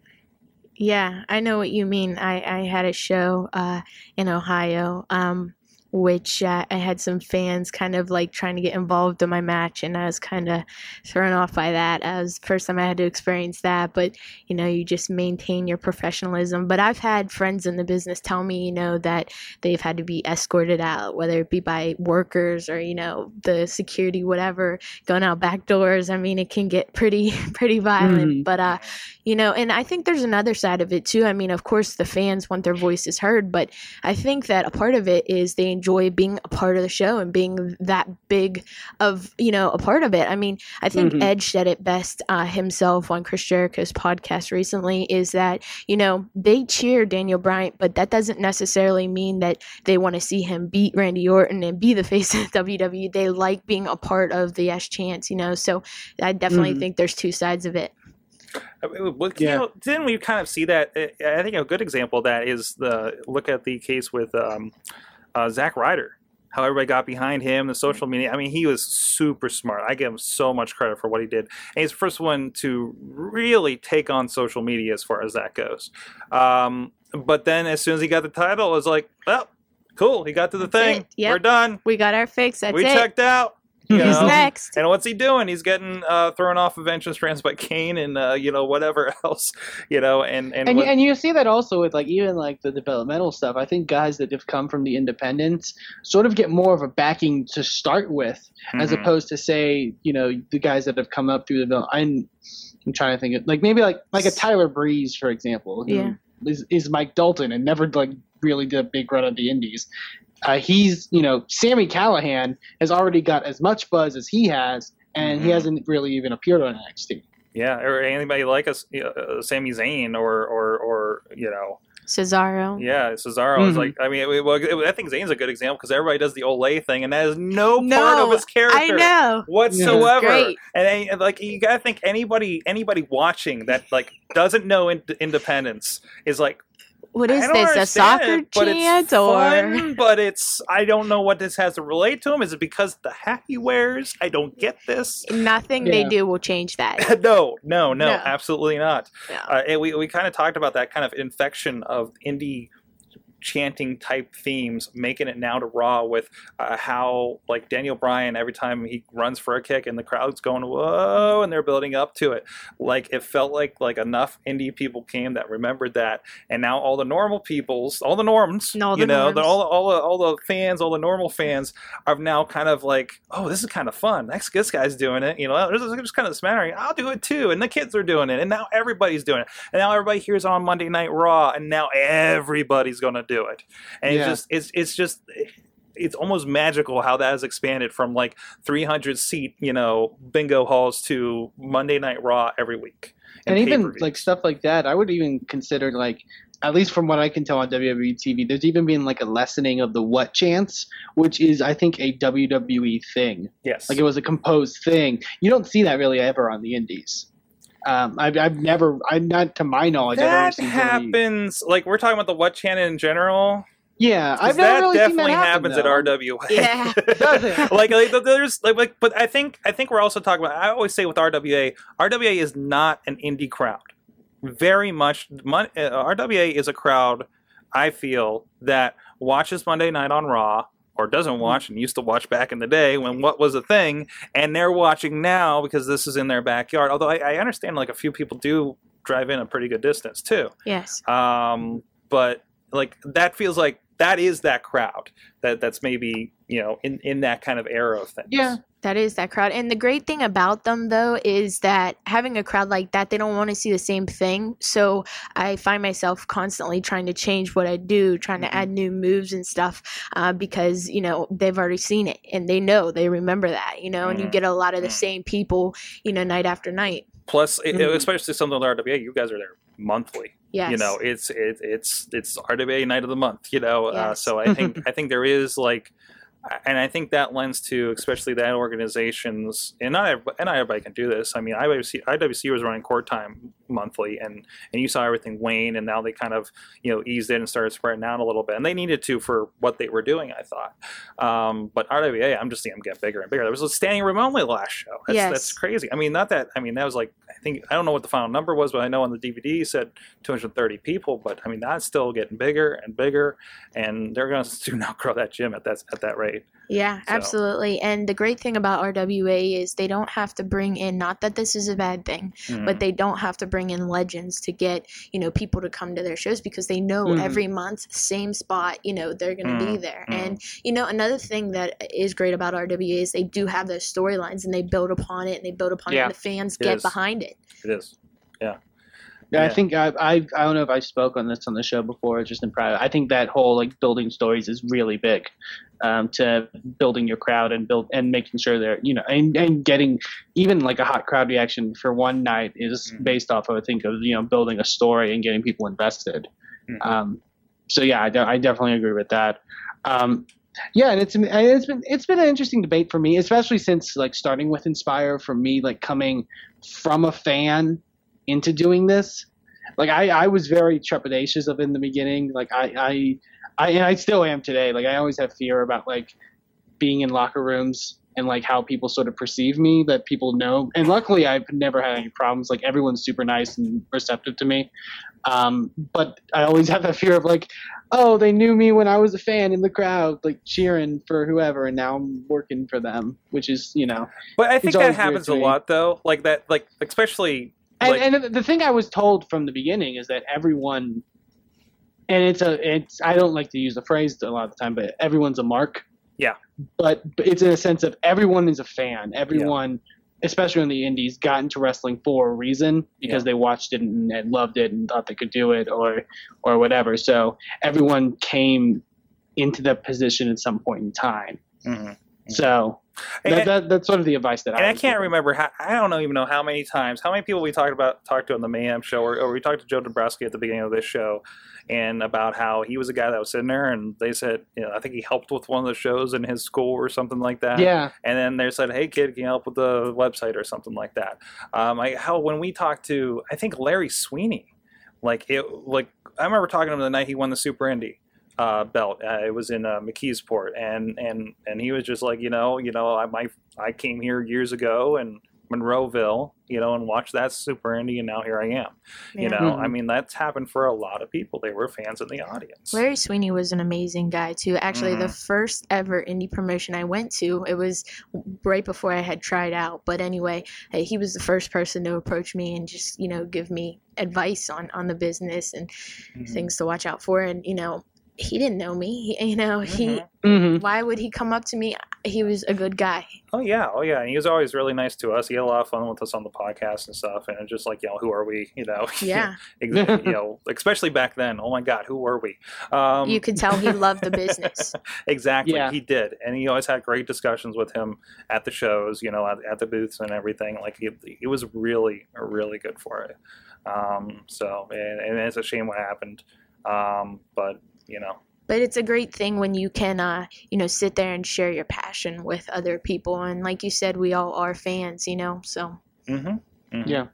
Speaker 4: Yeah, I know what you mean. I, I had a show uh, in Ohio, um, which uh, I had some fans kind of like trying to get involved in my match, and I was kind of thrown off by that. I was the first time I had to experience that, but you know, you just maintain your professionalism. But I've had friends in the business tell me, you know, that they've had to be escorted out, whether it be by workers or you know the security, whatever, going out back doors. I mean, it can get pretty pretty violent.
Speaker 3: Mhm.
Speaker 4: But uh, you know and i think there's another side of it too i mean of course the fans want their voices heard but i think that a part of it is they enjoy being a part of the show and being that big of you know a part of it i mean i think
Speaker 3: Mhm.
Speaker 4: edge said it best uh, himself on chris jericho's podcast recently is that you know they cheer daniel bryan but that doesn't necessarily mean that they want to see him beat randy orton and be the face of wwe they like being a part of the s chance you know so i definitely
Speaker 3: Mhm.
Speaker 4: think there's two sides of it
Speaker 1: well, you
Speaker 3: Yeah.
Speaker 1: know, didn't we kind of see that? I think a good example of that is the look at the case with um, uh, Zack Ryder. How everybody got behind him, the social media. I mean, he was super smart. I give him so much credit for what he did. And he's the first one to really take on social media as far as that goes. Um, but then as soon as he got the title, it was like, well, cool. He got to the
Speaker 4: That's
Speaker 1: thing.
Speaker 4: Yep.
Speaker 1: We're done.
Speaker 4: We got our fix. That's
Speaker 1: we
Speaker 4: it.
Speaker 1: checked out. You
Speaker 4: Who's
Speaker 1: know?
Speaker 4: next?
Speaker 1: And what's he doing? He's getting uh, thrown off of entrance trans by Kane and uh, you know whatever else, you know, and and,
Speaker 3: and
Speaker 1: what-
Speaker 3: you, and you see that also with like even like the developmental stuff. I think guys that have come from the independents sort of get more of a backing to start with, as
Speaker 1: Mhm.
Speaker 3: opposed to say you know the guys that have come up through the develop- I'm I'm trying to think of like maybe like like a Tyler Breeze for example, who
Speaker 4: Yeah.
Speaker 3: is, is Mike Dalton and never like really did a big run at the Indies. Uh, he's you know Sami Callihan has already got as much buzz as he has, and he
Speaker 1: Mhm.
Speaker 3: hasn't really even appeared on NXT.
Speaker 1: yeah, or anybody like us, uh, Sami Zayn or or or you know,
Speaker 4: Cesaro.
Speaker 1: yeah, Cesaro is
Speaker 3: Mhm.
Speaker 1: like. I mean, well, I think Zayn's a good example because everybody does the Olé thing, and that is no, part of his character.
Speaker 4: I know.
Speaker 1: whatsoever.
Speaker 4: Great.
Speaker 1: And, and, like you gotta think anybody anybody watching that like doesn't know in- independence is like,
Speaker 4: what is this? A soccer
Speaker 1: it, but
Speaker 4: chant
Speaker 1: it's
Speaker 4: or
Speaker 1: fun, but it's I don't know what this has to relate to him. Is it because the hat he wears? I don't get this.
Speaker 4: nothing they do will change that.
Speaker 1: no, no, no,
Speaker 4: No.
Speaker 1: absolutely not.
Speaker 4: No.
Speaker 1: Uh, and we we kind of talked about that kind of infection of indie chanting type themes, making it now to Raw with uh, how like Daniel Bryan every time he runs for a kick and the crowd's going whoa and they're building up to it. Like it felt like like enough indie people came that remembered that, and now all the normal peoples, all the norms,
Speaker 4: All
Speaker 1: you
Speaker 4: the
Speaker 1: know, the,
Speaker 4: norms.
Speaker 1: all the, all the all the fans, all the normal fans are now kind of like, oh, this is kind of fun. Next, this guy's doing it. You know, there's there's just kind of smattering. I'll do it too, and the kids are doing it, and now everybody's doing it, and now everybody hears on Monday Night Raw, and now everybody's gonna do it, and
Speaker 3: Yeah.
Speaker 1: it's just it's it's just. It's almost magical how that has expanded from like 300 seat, you know, bingo halls to Monday Night Raw every week,
Speaker 3: and even like stuff like that, I would even consider like at least from what I can tell on WWE TV, there's even been like a lessening of the what chants, which is I think a WWE thing.
Speaker 1: yes,
Speaker 3: Like it was a composed thing. You don't see that really ever on the indies. Um, I've, I've never, I'm not to my knowledge. I've never
Speaker 1: that
Speaker 3: seen somebody-
Speaker 1: happens. Like we're talking about the what channel in general.
Speaker 3: Yeah, I've never
Speaker 1: that
Speaker 3: really seen
Speaker 1: definitely
Speaker 3: that happen,
Speaker 1: happens at. RWA.
Speaker 4: Yeah.
Speaker 3: Does it?
Speaker 1: like, like there's like, like, but I think I think we're also talking about. I always say with RWA, RWA is not an indie crowd. Very much, mon, uh, RWA is a crowd. I feel that watches Monday Night on Raw or doesn't watch and used to watch back in the day when what was a thing, and they're watching now because this is in their backyard. Although I, I understand, like a few people do drive in a pretty good distance too.
Speaker 4: yes.
Speaker 1: Um, but like that feels like that is that crowd that that's maybe you know in in that kind of era of things.
Speaker 3: Yeah.
Speaker 4: That is that crowd. And the great thing about them, though, is that having a crowd like that, they don't want to see the same thing. So I find myself constantly trying to change what I do, trying to add new moves and stuff uh, because, you know, they've already seen it and they know, they remember that, you know, and you
Speaker 1: Mhm.
Speaker 4: get a lot of the
Speaker 1: Mhm.
Speaker 4: same people, you know, night after night.
Speaker 1: Plus,
Speaker 3: Mhm.
Speaker 1: especially something like RWA, you guys are there monthly.
Speaker 4: Yes.
Speaker 1: You know, it's it, it's it's RWA night of the month. You know, uh, so I think I think there is like. And I think that lends to, especially that organizations, and not everybody, and not everybody can do this. I mean, IWC, IWC was running court time monthly, and and you saw everything wane, and now they kind of you know eased in and started spreading out a little bit, and they needed to for what they were doing. I thought, um, but RWA, I'm just seeing them get bigger and bigger. There was a standing room only last show. That's,
Speaker 4: Yes.
Speaker 1: that's crazy. I mean, not that. I mean, that was like I think I don't know what the final number was, but I know on the DVD it said 230 people. But I mean, that's still getting bigger and bigger, and they're going to soon outgrow that gym at that at that rate.
Speaker 4: Yeah,
Speaker 1: So-
Speaker 4: absolutely. And the great thing about RWA is they don't have to bring in, not that this is a bad thing,
Speaker 1: Mm.
Speaker 4: but they don't have to bring in legends to get you know people to come to their shows because they know
Speaker 3: Mhm.
Speaker 4: every month same spot you know they're going to be
Speaker 1: Mhm,
Speaker 4: there and you know another thing that is great about rwa is they do have those storylines and they build upon it and they build upon it and the fans
Speaker 1: It
Speaker 4: get
Speaker 1: is.
Speaker 4: behind it
Speaker 1: it is.
Speaker 3: Yeah, I think I, I I don't know if I spoke on this on the show before, just in private. I think that whole like building stories is really big, um, to building your crowd and build and making sure they're you know and, and getting even like a hot crowd reaction for one night is
Speaker 1: Mhm.
Speaker 3: based off of I think of you know building a story and getting people invested.
Speaker 1: Mhm.
Speaker 3: Um, so yeah, I, de- I definitely agree with that. Um, yeah, and it's it's been it's been an interesting debate for me, especially since like starting with Inspire for me, like coming from a fan into doing this. Like I, I was very trepidatious of in the beginning. Like I, I, I, and I still am today. Like I always have fear about like being in locker rooms and like how people sort of perceive me that people know. And luckily, I've never had any problems. Like everyone's super nice and receptive to me. Um, but I always have that fear of like, oh, they knew me when I was a fan in the crowd, like cheering for whoever, and now I'm working for them, which is you know.
Speaker 1: But I think that happens a lot, though. Like that, like especially.
Speaker 3: And,
Speaker 1: like,
Speaker 3: and the thing I was told from the beginning is that everyone, and it's a, it's I don't like to use the phrase a lot of the time, but everyone's a mark.
Speaker 1: Yeah.
Speaker 3: But, but it's in a sense of everyone is a fan. Everyone, especially in the indies, got into wrestling for a reason because
Speaker 1: Yeah.
Speaker 3: they watched it and, and loved it and thought they could do it or or whatever. So everyone came into that position at some point in time.
Speaker 1: Mhm.
Speaker 3: So that, that, that's sort of the advice that
Speaker 1: and
Speaker 3: I
Speaker 1: I can't
Speaker 3: given.
Speaker 1: remember how I don't know even know how many times how many people we talked about talked to on the Mayhem show or, or we talked to Joe Dombrowski at the beginning of this show and about how he was a guy that was sitting there and they said you know I think he helped with one of the shows in his school or something like that
Speaker 3: Yeah.
Speaker 1: and then they said hey kid can you help with the website or something like that um, I, how when we talked to I think Larry Sweeney Like it, like I remember talking to him the night he won the Super Indy uh, belt. Uh, it was in uh, McKeesport, and and and he was just like, you know, you know, I my I came here years ago and Monroeville, you know, and watched that Super Indy, and now here I am. You
Speaker 4: Yeah.
Speaker 1: know,
Speaker 3: Mhm.
Speaker 1: I mean, that's happened for a lot of people. They were fans in the audience.
Speaker 4: Larry Sweeney was an amazing guy too. Actually, the
Speaker 1: Mhm.
Speaker 4: first ever indie promotion I went to, it was right before I had tried out. But anyway, he was the first person to approach me and just you know give me advice on on the business and
Speaker 1: Mhm.
Speaker 4: things to watch out for. And you know, he didn't know me. He, you know, he
Speaker 1: Mhm.
Speaker 3: hmm
Speaker 4: why would he come up to me? He was a good guy.
Speaker 1: Oh yeah, oh yeah. And he was always really nice to us. He had a lot of fun with us on the podcast and stuff. And just like, you know, who are we? You know,
Speaker 4: Yeah,
Speaker 1: Ex- you know, especially back then. Oh my God, who were we? Um,
Speaker 4: you could tell he loved the business.
Speaker 1: exactly,
Speaker 3: Yeah.
Speaker 1: he did, and he always had great discussions with him at the shows. You know, at, at the booths and everything. Like he, he was really, really good for it. Um, so, and, and it's a shame what happened. Um, but you know,
Speaker 4: but it's a great thing when you can uh you know sit there and share your passion with other people. And like you said we all are fans you know so.
Speaker 1: Hmm
Speaker 3: Yeah.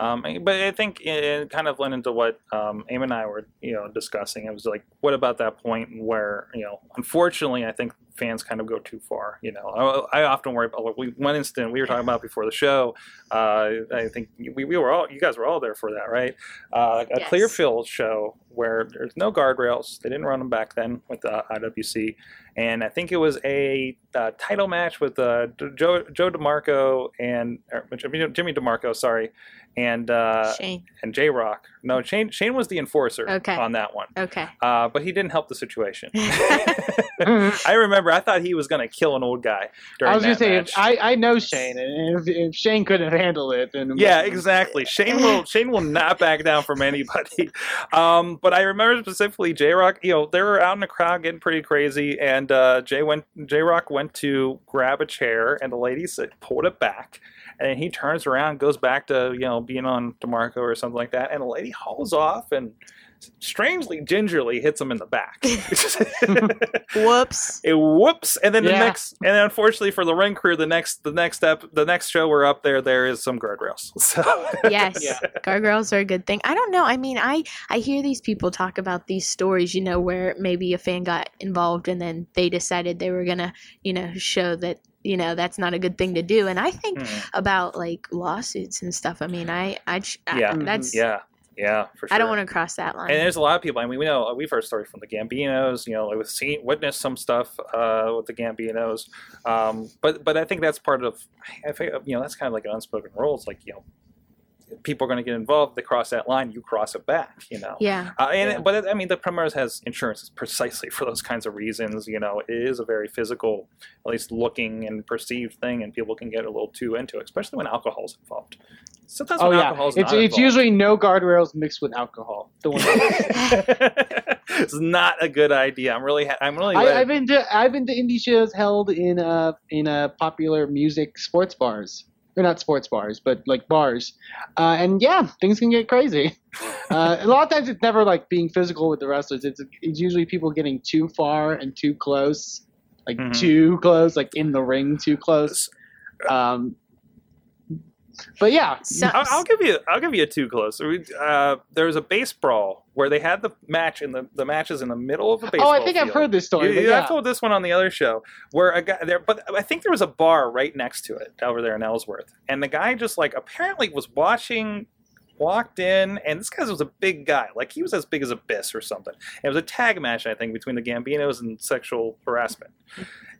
Speaker 1: Um, but I think it, kind of led into what um, Aim and I were, you know, discussing. It was like, what about that point where, you know, unfortunately, I think fans kind of go too far. You know, I, I often worry about we, one incident we were talking about before the show. Uh, I think we, we were all, you guys were all there for that, right? Uh, a
Speaker 4: Yes.
Speaker 1: Clearfield show where there's no guardrails. They didn't run them back then with the IWC, and I think it was a uh, title match with uh, Joe Joe DeMarco and Jimmy DeMarco, sorry, and uh, and J Rock. No, Shane Shane was the enforcer
Speaker 4: Okay.
Speaker 1: on that one,
Speaker 4: okay
Speaker 1: uh, but he didn't help the situation. I remember I thought he was going to kill an old guy during
Speaker 3: I was
Speaker 1: that
Speaker 3: gonna say,
Speaker 1: match.
Speaker 3: if, I I know Shane, and if, if Shane couldn't handle it, then
Speaker 1: Yeah, exactly. Shane will Shane will not back down from anybody. Um, but I remember specifically J Rock. You know, they were out in the crowd getting pretty crazy, and uh, Jay went J Rock went to grab a chair, and the lady said, pulled it back. And then he turns around, goes back to you know being on Demarco or something like that, and the lady hauls off and strangely gingerly hits him in the back.
Speaker 4: whoops
Speaker 1: it whoops and then the
Speaker 3: Yeah.
Speaker 1: next and then unfortunately for the ring crew the next the next step the next show we're up there there is some guardrails so
Speaker 4: yes
Speaker 3: Yeah.
Speaker 4: guardrails are a good thing i don't know i mean i i hear these people talk about these stories you know where maybe a fan got involved and then they decided they were gonna you know show that you know that's not a good thing to do and i think
Speaker 1: Hmm.
Speaker 4: about like lawsuits and stuff i mean I I
Speaker 1: Yeah.
Speaker 4: that's
Speaker 1: yeah yeah for sure
Speaker 4: i don't want to cross that line
Speaker 1: and there's a lot of people. I mean, we know we've heard stories from the Gambinos. You know, like we've seen, witnessed some stuff uh, with the Gambinos. Um, but but I think that's part of. I think you know that's kind of like an unspoken rule. It's like you know, people are going to get involved. They cross that line, you cross it back. You know.
Speaker 4: yeah
Speaker 1: Uh, and
Speaker 3: Yeah.
Speaker 1: but it, I mean, the Primrose has insurance precisely for those kinds of reasons. You know, it is a very physical, at least looking and perceived thing, and people can get a little too into it, especially when alcohol's involved. Sometimes
Speaker 3: Oh
Speaker 1: when
Speaker 3: yeah,
Speaker 1: alcohol's
Speaker 3: it's
Speaker 1: not
Speaker 3: it's
Speaker 1: involved.
Speaker 3: usually no guardrails mixed with alcohol. The one.
Speaker 1: it's not a good idea. I'm really, ha- I'm really.
Speaker 3: I, I've been to I've been to indie shows held in uh in uh popular music sports bars. Or not sports bars, but like bars. Uh, and yeah, things can get crazy. Uh, a lot of times it's never like being physical with the wrestlers. It's it's usually people getting too far and too close, like
Speaker 1: Mhm.
Speaker 3: too close, like in the ring too close. Um, but yeah,
Speaker 1: I'll, I'll give you, I'll give you a too close. Uh, there was a base brawl where they had the match in the the matches in the middle of the baseball.
Speaker 3: oh, I think I've heard this story.
Speaker 1: You,
Speaker 3: yeah.
Speaker 1: I've told this one on the other show where a guy there, but I think there was a bar right next to it over there in Ellsworth, and the guy just like apparently was watching, walked in, and this guy was a big guy, like he was as big as Abyss or something. And it was a tag match, I think, between the Gambinos and sexual harassment.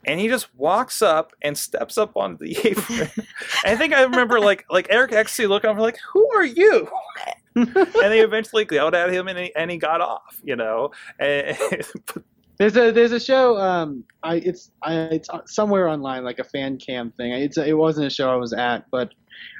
Speaker 1: And he just walks up and steps up on the apron. I think I remember like like Eric actually looking over like, "Who are you?" and they eventually yelled at him, and he, and he got off. You know, and,
Speaker 3: There's a there's a show. Um, I it's I, it's somewhere online like a fan cam thing. It's it wasn't a show I was at, but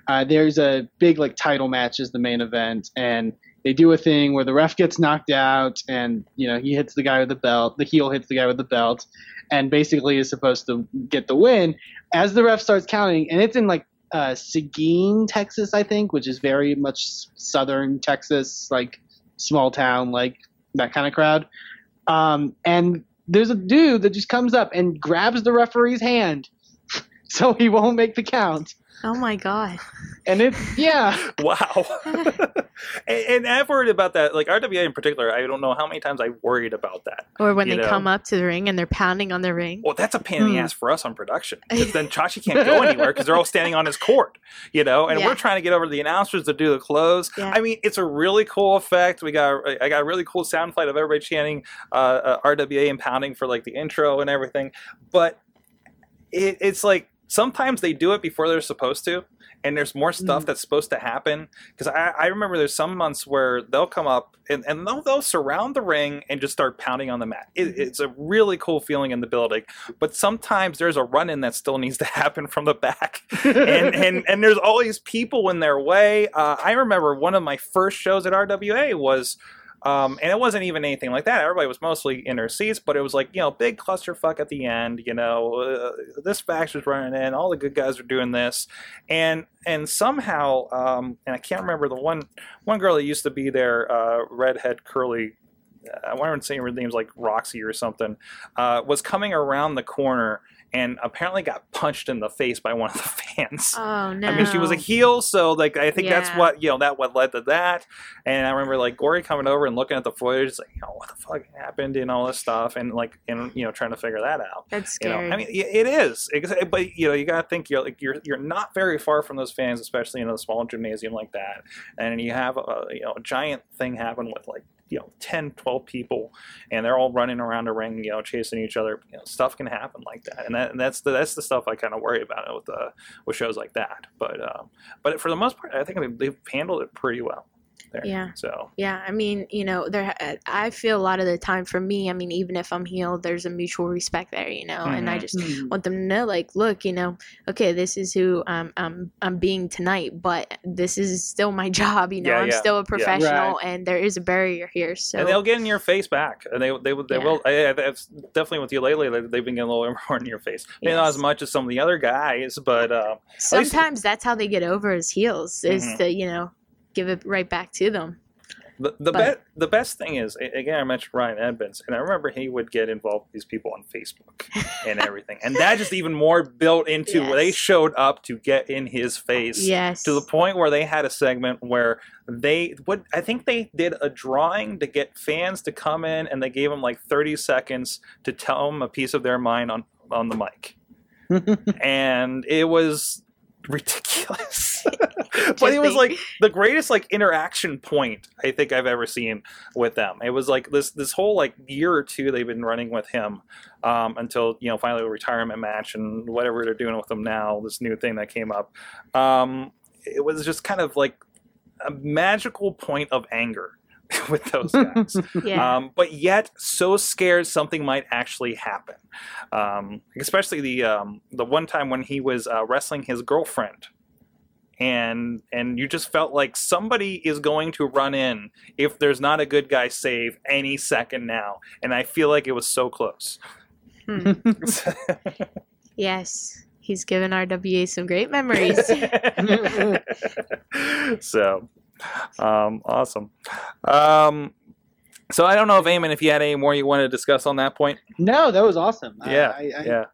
Speaker 3: uh, there's a big like title match is the main event, and they do a thing where the ref gets knocked out, and you know he hits the guy with the belt. The heel hits the guy with the belt, and basically is supposed to get the win. As the ref starts counting, and it's in like uh, Seguin, Texas, I think, which is very much southern Texas, like small town, like that kind of crowd. Um, and there's a dude that just comes up and grabs the referee's hand, so he won't make the count.
Speaker 4: Oh my god.
Speaker 3: and it's yeah.
Speaker 1: Wow. and, and I've worried about that. Like RWA in particular, I don't know how many times I worried about that.
Speaker 4: Or when they
Speaker 1: know.
Speaker 4: come up to the ring and they're pounding on the ring.
Speaker 1: Well, that's a pain in the
Speaker 3: Hmm.
Speaker 1: ass for us on production because then Chachi can't go anywhere because they're all standing on his court, you know, and
Speaker 4: Yeah.
Speaker 1: we're trying to get over to the announcers to do the close.
Speaker 4: Yeah.
Speaker 1: I mean, it's a really cool effect. We got I got a really cool sound flight of everybody chanting uh, uh, RWA and pounding for like the intro and everything, but it, it's like sometimes they do it before they're supposed to. And there's more stuff
Speaker 3: Mm.
Speaker 1: that's supposed to happen because I, I remember there's some months where they'll come up and, and they'll, they'll surround the ring and just start pounding on the mat. It, it's a really cool feeling in the building, but sometimes there's a run in that still needs to happen from the back, and and and there's always people in their way. Uh, I remember one of my first shows at RWA was. Um, and it wasn't even anything like that. Everybody was mostly in their seats, but it was like, you know, big clusterfuck at the end. You know, uh, this faction's running in, all the good guys are doing this, and and somehow, um, and I can't remember the one one girl that used to be there, uh, redhead, curly. I want to say her name's like Roxy or something. Uh, was coming around the corner and apparently got punched in the face by one of the fans.
Speaker 4: Oh no.
Speaker 1: I mean, she was a heel, so like I think that's what you know that what led to that. And I remember like Gory coming over and looking at the footage, like, you know, what the fuck happened and all this stuff, and like and you know trying to figure that out.
Speaker 4: That's
Speaker 1: You know,
Speaker 4: scary.
Speaker 1: I mean, it is, but you know, you gotta think you're like you're you're not very far from those fans, especially in a small gymnasium like that, and you have a you know a giant thing happen with like you know 10 12 people and they're all running around a ring you know chasing each other you know stuff can happen like that. And, that, and that's the that's the stuff i kind of worry about with uh with shows like that. But um but for the most part i think they've, they've handled it pretty well there
Speaker 4: Yeah.
Speaker 1: so
Speaker 4: Yeah, I mean, you know, there. I feel a lot of the time for me. I mean, even if I'm healed, there's a mutual respect there, you know, and I
Speaker 1: Mhm.
Speaker 4: just
Speaker 3: Mm.
Speaker 4: want them to know, like, look, you know, okay, this is who um, I'm I'm being tonight, but this is still my job, you know,
Speaker 1: Yeah,
Speaker 4: I'm
Speaker 1: yeah,
Speaker 4: still a professional,
Speaker 3: Right.
Speaker 4: and there is a barrier here. So
Speaker 1: and they'll get in your face back and they they, will they
Speaker 4: Yeah.
Speaker 1: will I, I, that's definitely with you lately they- they've been getting a little more in your face maybe not as much as some of the other guys but um least-
Speaker 4: sometimes that's how they get over as heels, is
Speaker 1: Mhm.
Speaker 4: to you know give it right back to them.
Speaker 1: The the,
Speaker 4: But-
Speaker 1: be- the best thing is again I mentioned Ryan Edmonds and I remember he would get involved with these people on Facebook and everything and that just even more built into where they showed up to get in his face
Speaker 4: Yes.
Speaker 1: to the point where they had a segment where they what I think they did a drawing to get fans to come in and they gave them like 30 seconds to tell them a piece of their mind on on the mic and it was ridiculous. But it was like the greatest like interaction point i think i've ever seen with them. It was like this this whole like year or two they've been running with him um, until you know finally the retirement match and whatever they're doing with him now this new thing that came up. Um, it was just kind of like a magical point of anger with those guys
Speaker 4: yeah.
Speaker 1: um, but yet so scared something might actually happen. Um, especially the um, the one time when he was uh, wrestling his girlfriend, and and you just felt like somebody is going to run in if there's not a good guy save any second now, and I feel like it was so close.
Speaker 4: Hmm. Yes. He's given RWA some great memories.
Speaker 1: so um, awesome. Um, so I don't know if Eamon, if you had any more you wanted to discuss on that point.
Speaker 3: no, that was awesome.
Speaker 1: Yeah,
Speaker 3: I, I,
Speaker 1: yeah.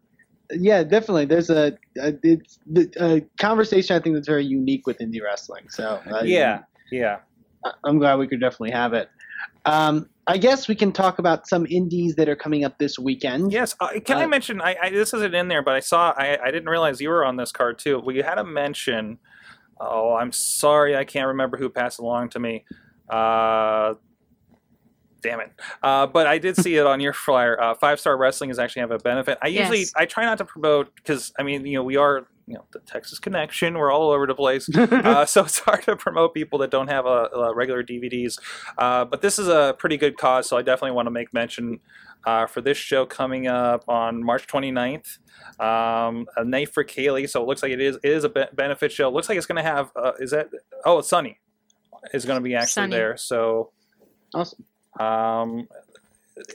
Speaker 3: yeah, definitely. There's a, a it's the- a conversation I think that's very unique with indie wrestling. So uh,
Speaker 1: Yeah, yeah.
Speaker 3: I- I'm glad we could definitely have it. Um, I guess we can talk about some indies that are coming up this weekend.
Speaker 1: Yes, uh, can I
Speaker 3: Uh,
Speaker 1: mention? I, I this isn't in there, but I saw. I, I didn't realize you were on this card too. We had a mention. Oh, I'm sorry, I can't remember who passed along to me. Uh, damn it! Uh, but I did see it on your flyer. Uh, Five Star Wrestling is actually have a benefit. I usually
Speaker 4: Yes.
Speaker 1: I try not to promote because I mean you know we are you know the Texas connection. We're all over the place. uh, so it's hard to promote people that don't have a, a regular DVDs. Uh, but this is a pretty good cause, so I definitely want to make mention uh, for this show coming up on March 29th. Um, a night for Kaylee, so it looks like it is it is a be- benefit show. It looks like it's going to have uh, is that oh it's Sunny is going to be actually
Speaker 4: Sunny.
Speaker 1: there. So
Speaker 3: awesome.
Speaker 1: um,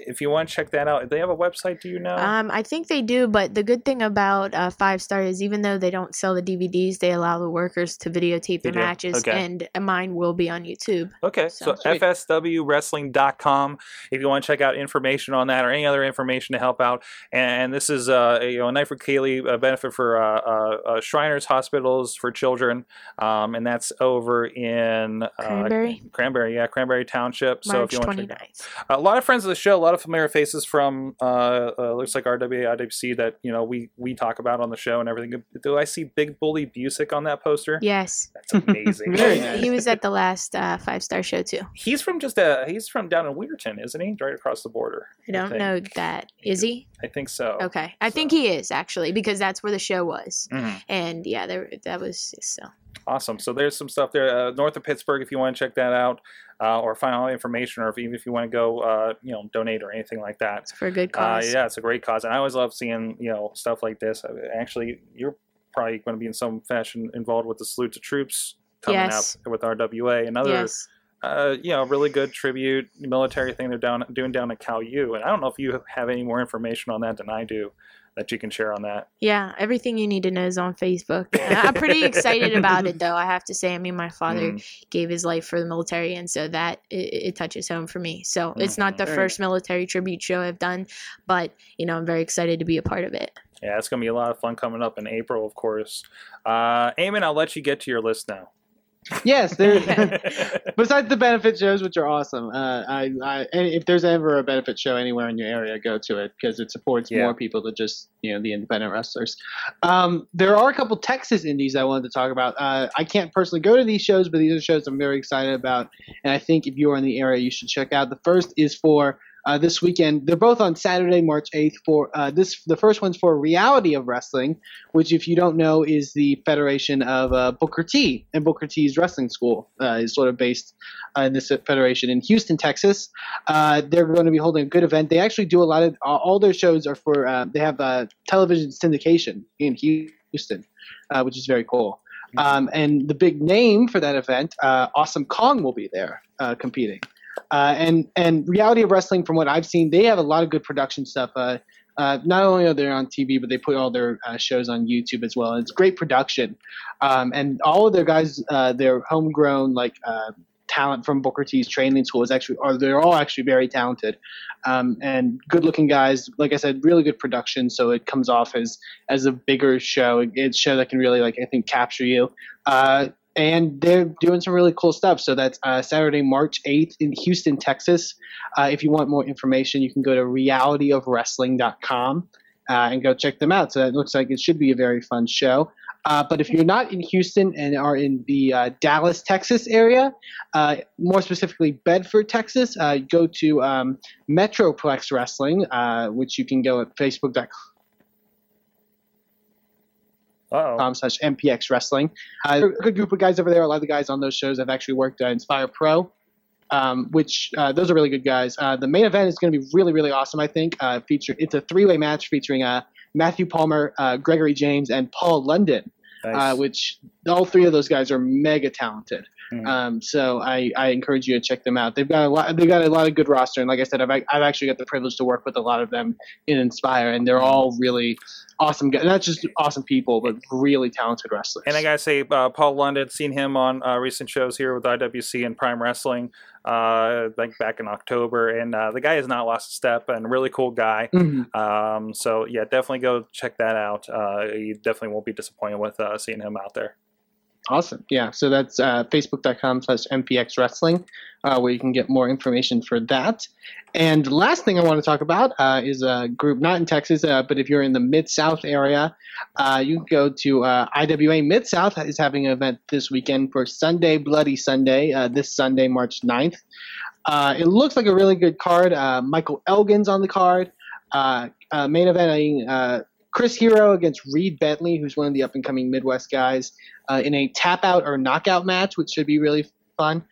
Speaker 1: if you want to check that out, they have a website. Do you know?
Speaker 4: Um, I think they do, but the good thing about uh, Five Star is even though they don't sell the DVDs, they allow the workers to videotape
Speaker 1: They
Speaker 4: the matches,
Speaker 1: Okay.
Speaker 4: and mine will be on YouTube.
Speaker 1: Okay, so
Speaker 4: Sounds
Speaker 3: great.
Speaker 1: fswwrestling.com if you want to check out information on that or any other information to help out. And this is uh, you know a night for Kaylee, a benefit for uh, uh, uh, Shriners Hospitals for Children, um, and that's over in uh,
Speaker 4: Cranberry,
Speaker 1: Cranberry, yeah, Cranberry Township. so if
Speaker 4: March
Speaker 1: you want to check
Speaker 4: 29th.
Speaker 1: a lot of friends of the show, a lot of familiar faces from uh, uh, looks like RWA, IWC that you know we we talk about on the show and everything. Do I see Big Bully Busick on that poster?
Speaker 4: Yes,
Speaker 1: That's amazing.
Speaker 4: He was at the last uh, Five Star show too.
Speaker 1: He's from just uh he's from down in Weirton, isn't he? Right across the border.
Speaker 4: I don't
Speaker 1: think.
Speaker 4: know that. Is he?
Speaker 1: I think so.
Speaker 4: Okay, I think he is actually because that's where the show was,
Speaker 1: Mhm.
Speaker 4: and yeah, there that was so.
Speaker 1: Awesome. So there's some stuff there uh, north of Pittsburgh if you want to check that out, uh, or find out information, or if, even if you want to go, uh, you know, donate or anything like that.
Speaker 4: It's for a good
Speaker 1: Uh,
Speaker 4: cause.
Speaker 1: yeah, it's a great cause, and I always love seeing you know stuff like this. Actually, you're probably going to be in some fashion involved with the salute to troops coming
Speaker 4: Yes.
Speaker 1: up with RWA, another
Speaker 4: Yes.
Speaker 1: uh, you know really good tribute military thing they're down doing down at Cal U. And I don't know if you have any more information on that than I do that you can share on that.
Speaker 4: Yeah, everything you need to know is on Facebook. I'm pretty excited about it, though. I have to say, I mean, my father
Speaker 1: Mm.
Speaker 4: gave his life for the military, and so that it, it touches home for me. So it's not the
Speaker 3: Very
Speaker 4: first military tribute show I've done, but you know, I'm very excited to be a part of it.
Speaker 1: Yeah, it's to be a lot of fun coming up in April, of course. Uh, Eamon, I'll let you get to your list now.
Speaker 3: Yes, there. besides the benefit shows, which are awesome, uh, I, I, if there's ever a benefit show anywhere in your area, go to it because it supports
Speaker 1: Yeah.
Speaker 3: more people than just you know the independent wrestlers. Um, there are a couple Texas indies I wanted to talk about. Uh, I can't personally go to these shows, but these are shows I'm very excited about, and I think if you are in the area, you should check out. The first is for. Uh, this weekend, they're both on Saturday, March 8th. For uh, this, the first one's for Reality of Wrestling, which, if you don't know, is the federation of uh, Booker T and Booker T's wrestling school uh, is sort of based uh, in this federation in Houston, Texas. Uh, they're going to be holding a good event. They actually do a lot of all all their shows are for. Uh, they have television syndication in Houston, uh, which is very cool. Um, and the big name for that event, uh, Awesome Kong, will be there uh, competing. Uh, and and reality of wrestling, from what I've seen, they have a lot of good production stuff. Uh, uh, not only are they on TV, but they put all their uh, shows on YouTube as well. And it's great production, um, and all of their guys, uh, their homegrown like uh, talent from Booker T's training school is actually, are they're all actually very talented, um, and good-looking guys. Like I said, really good production, so it comes off as as a bigger show. It's a show that can really like I think capture you. And they're doing some really cool stuff. So that's uh, Saturday, March 8th in Houston, Texas. Uh, if you want more information, you can go to realityofwrestling.com uh, and go check them out. So it looks like it should be a very fun show. Uh, but if you're not in Houston and are in the uh, Dallas, Texas area, uh, more specifically Bedford, Texas, uh, go to um, Metroplex Wrestling, which you can go at facebook.com
Speaker 1: Uh-oh.
Speaker 3: slash MPX Wrestling. Uh, a good group of guys over there. A lot of the guys on those shows have actually worked at Inspire Pro, um, which uh, those are really good guys. Uh, the main event is going to be really, really awesome. I think. Uh, feature it's a three-way match featuring uh, Matthew Palmer, uh, Gregory James, and Paul London, uh,
Speaker 1: Nice.
Speaker 3: which all three of those guys are mega talented.
Speaker 1: Mhm.
Speaker 3: Um, so I, I encourage you to check them out. They've got a lot. They've got a lot of good roster, and like I said, I've I've actually got the privilege to work with a lot of them in Inspire, and they're all really awesome guys. Not just awesome people, but really talented wrestlers.
Speaker 1: And I gotta say, uh, Paul London, seen him on uh, recent shows here with IWC and Prime Wrestling, uh, like back in October, and uh, the guy has not lost a step, and really cool guy.
Speaker 3: Mhm.
Speaker 1: Um, so yeah, definitely go check that out. Uh, you definitely won't be disappointed with uh, seeing him out there.
Speaker 3: Awesome. Yeah. So that's uh, facebook.com slash MPX Wrestling, uh, where you can get more information for that. And last thing I want to talk about uh, is a group not in Texas, uh, but if you're in the Mid South area, uh, you can go to uh, IWA Mid South is having an event this weekend for Sunday Bloody Sunday, this Sunday, March 9th. Uh, it looks like a really good card. Michael Elgin's on the card. Main eventing uh, Chris Hero against Reed Bentley, who's one of the up and coming Midwest guys, uh, in a tap out or knockout match, which should be really fun.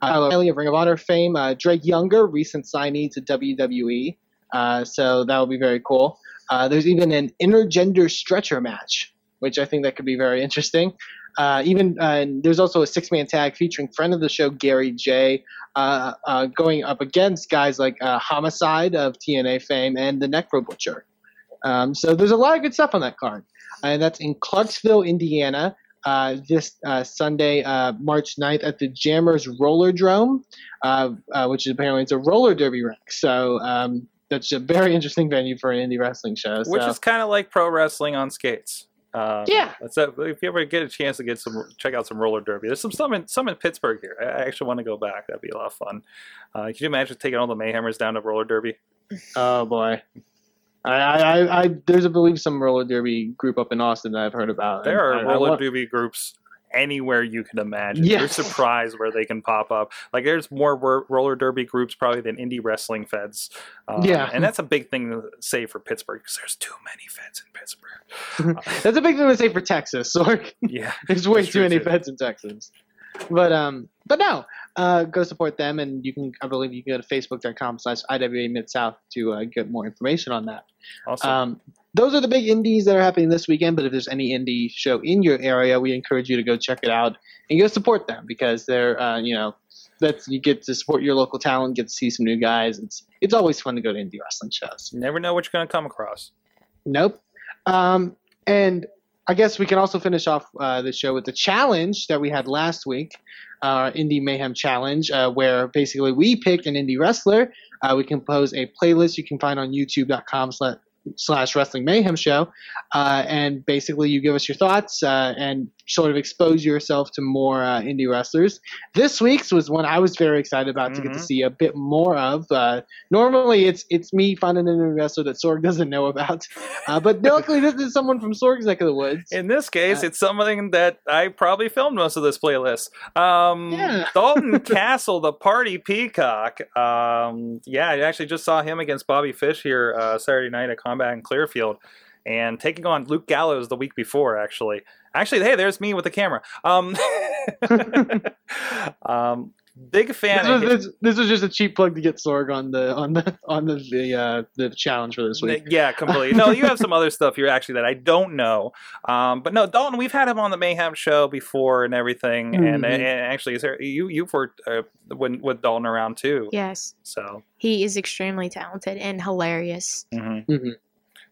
Speaker 3: Uh, of Ring of Honor fame, uh, Drake Younger, recent signee to WWE, uh, so that will be very cool. Uh, there's even an intergender stretcher match, which I think that could be very interesting. Uh, even uh, there's also a six man tag featuring friend of the show Gary Jay, going up against guys like Homicide of TNA fame and the Necro Butcher. Um, so there's a lot of good stuff on that card, and that's in Clarksville, Indiana. Uh, this uh, Sunday, uh, March 9th, at the Jammers Roller Drome, uh, uh, which is apparently it's a roller derby rink. So um, that's a very interesting venue for an indie wrestling show.
Speaker 1: which
Speaker 3: so.
Speaker 1: is kind of like pro wrestling on skates. Um,
Speaker 3: Yeah.
Speaker 1: That's a, if you ever get a chance to get some, check out some roller derby. There's some some in, some in Pittsburgh here. I actually want to go back. That'd be a lot of fun. Uh, can you imagine taking all the Mayhemers down to roller derby?
Speaker 3: Oh boy. I, I, I, I there's I believe some roller derby group up in Austin that I've heard about.
Speaker 1: There are
Speaker 3: I- I
Speaker 1: roller
Speaker 3: want-
Speaker 1: derby groups anywhere you can imagine. You're surprised where they can pop up. Like there's more ro- roller derby groups probably than indie wrestling feds. Um,
Speaker 3: Yeah.
Speaker 1: and that's a big thing to say for Pittsburgh because there's too many feds in Pittsburgh.
Speaker 3: That's a big thing to say for Texas. Sorg.
Speaker 1: Yeah,
Speaker 3: There's way too many
Speaker 1: too.
Speaker 3: feds in Texas. But um, but no, uh, go support them, and you can. I believe you can go to facebook.com/slash iwa mid south to uh, get more information on that.
Speaker 1: awesome.
Speaker 3: Um, those are the big indies that are happening this weekend. But if there's any indie show in your area, we encourage you to go check it out and go support them because they're, uh, you know, that's you get to support your local talent, get to see some new guys. It's it's always fun to go to indie wrestling shows.
Speaker 1: you never know what you're going to come across.
Speaker 3: Nope. Um, and I guess we can also finish off uh, the show with the challenge that we had last week, our Indie Mayhem Challenge, uh, where basically we pick an indie wrestler. Uh, we compose a playlist you can find on youtube.com slash wrestling mayhem show uh, and basically you give us your thoughts uh, and sort of expose yourself to more uh, indie wrestlers this week's was one i was very excited about to get to
Speaker 1: Mhm.
Speaker 3: see a bit more of uh, normally it's it's me finding an wrestler that sorg doesn't know about uh, but luckily, this is someone from Sorg's neck of the woods.
Speaker 1: In this case,
Speaker 3: Uh,
Speaker 1: it's something that I probably filmed most of this playlist. Um,
Speaker 3: Yeah.
Speaker 1: Dalton Castle, the party peacock. Um, yeah, I actually just saw him against Bobby Fish here uh, Saturday night at Combat in Clearfield, and taking on Luke Gallows the week before. Actually, actually, hey, there's me with the camera. Um, um, big fan.
Speaker 3: This was, this, this was just a cheap plug to get Sorg on the on the on the the, uh, the challenge for this week.
Speaker 1: Yeah, completely. No, you have some other stuff here actually that I don't know. Um, but no, Dalton, we've had him on the Mayhem show before and everything, and,
Speaker 3: Mhm.
Speaker 1: and actually, is there, you you've worked uh, when with Dalton around too.
Speaker 4: Yes,
Speaker 1: So
Speaker 4: he is extremely talented and hilarious.
Speaker 1: mhm.
Speaker 3: Mhm.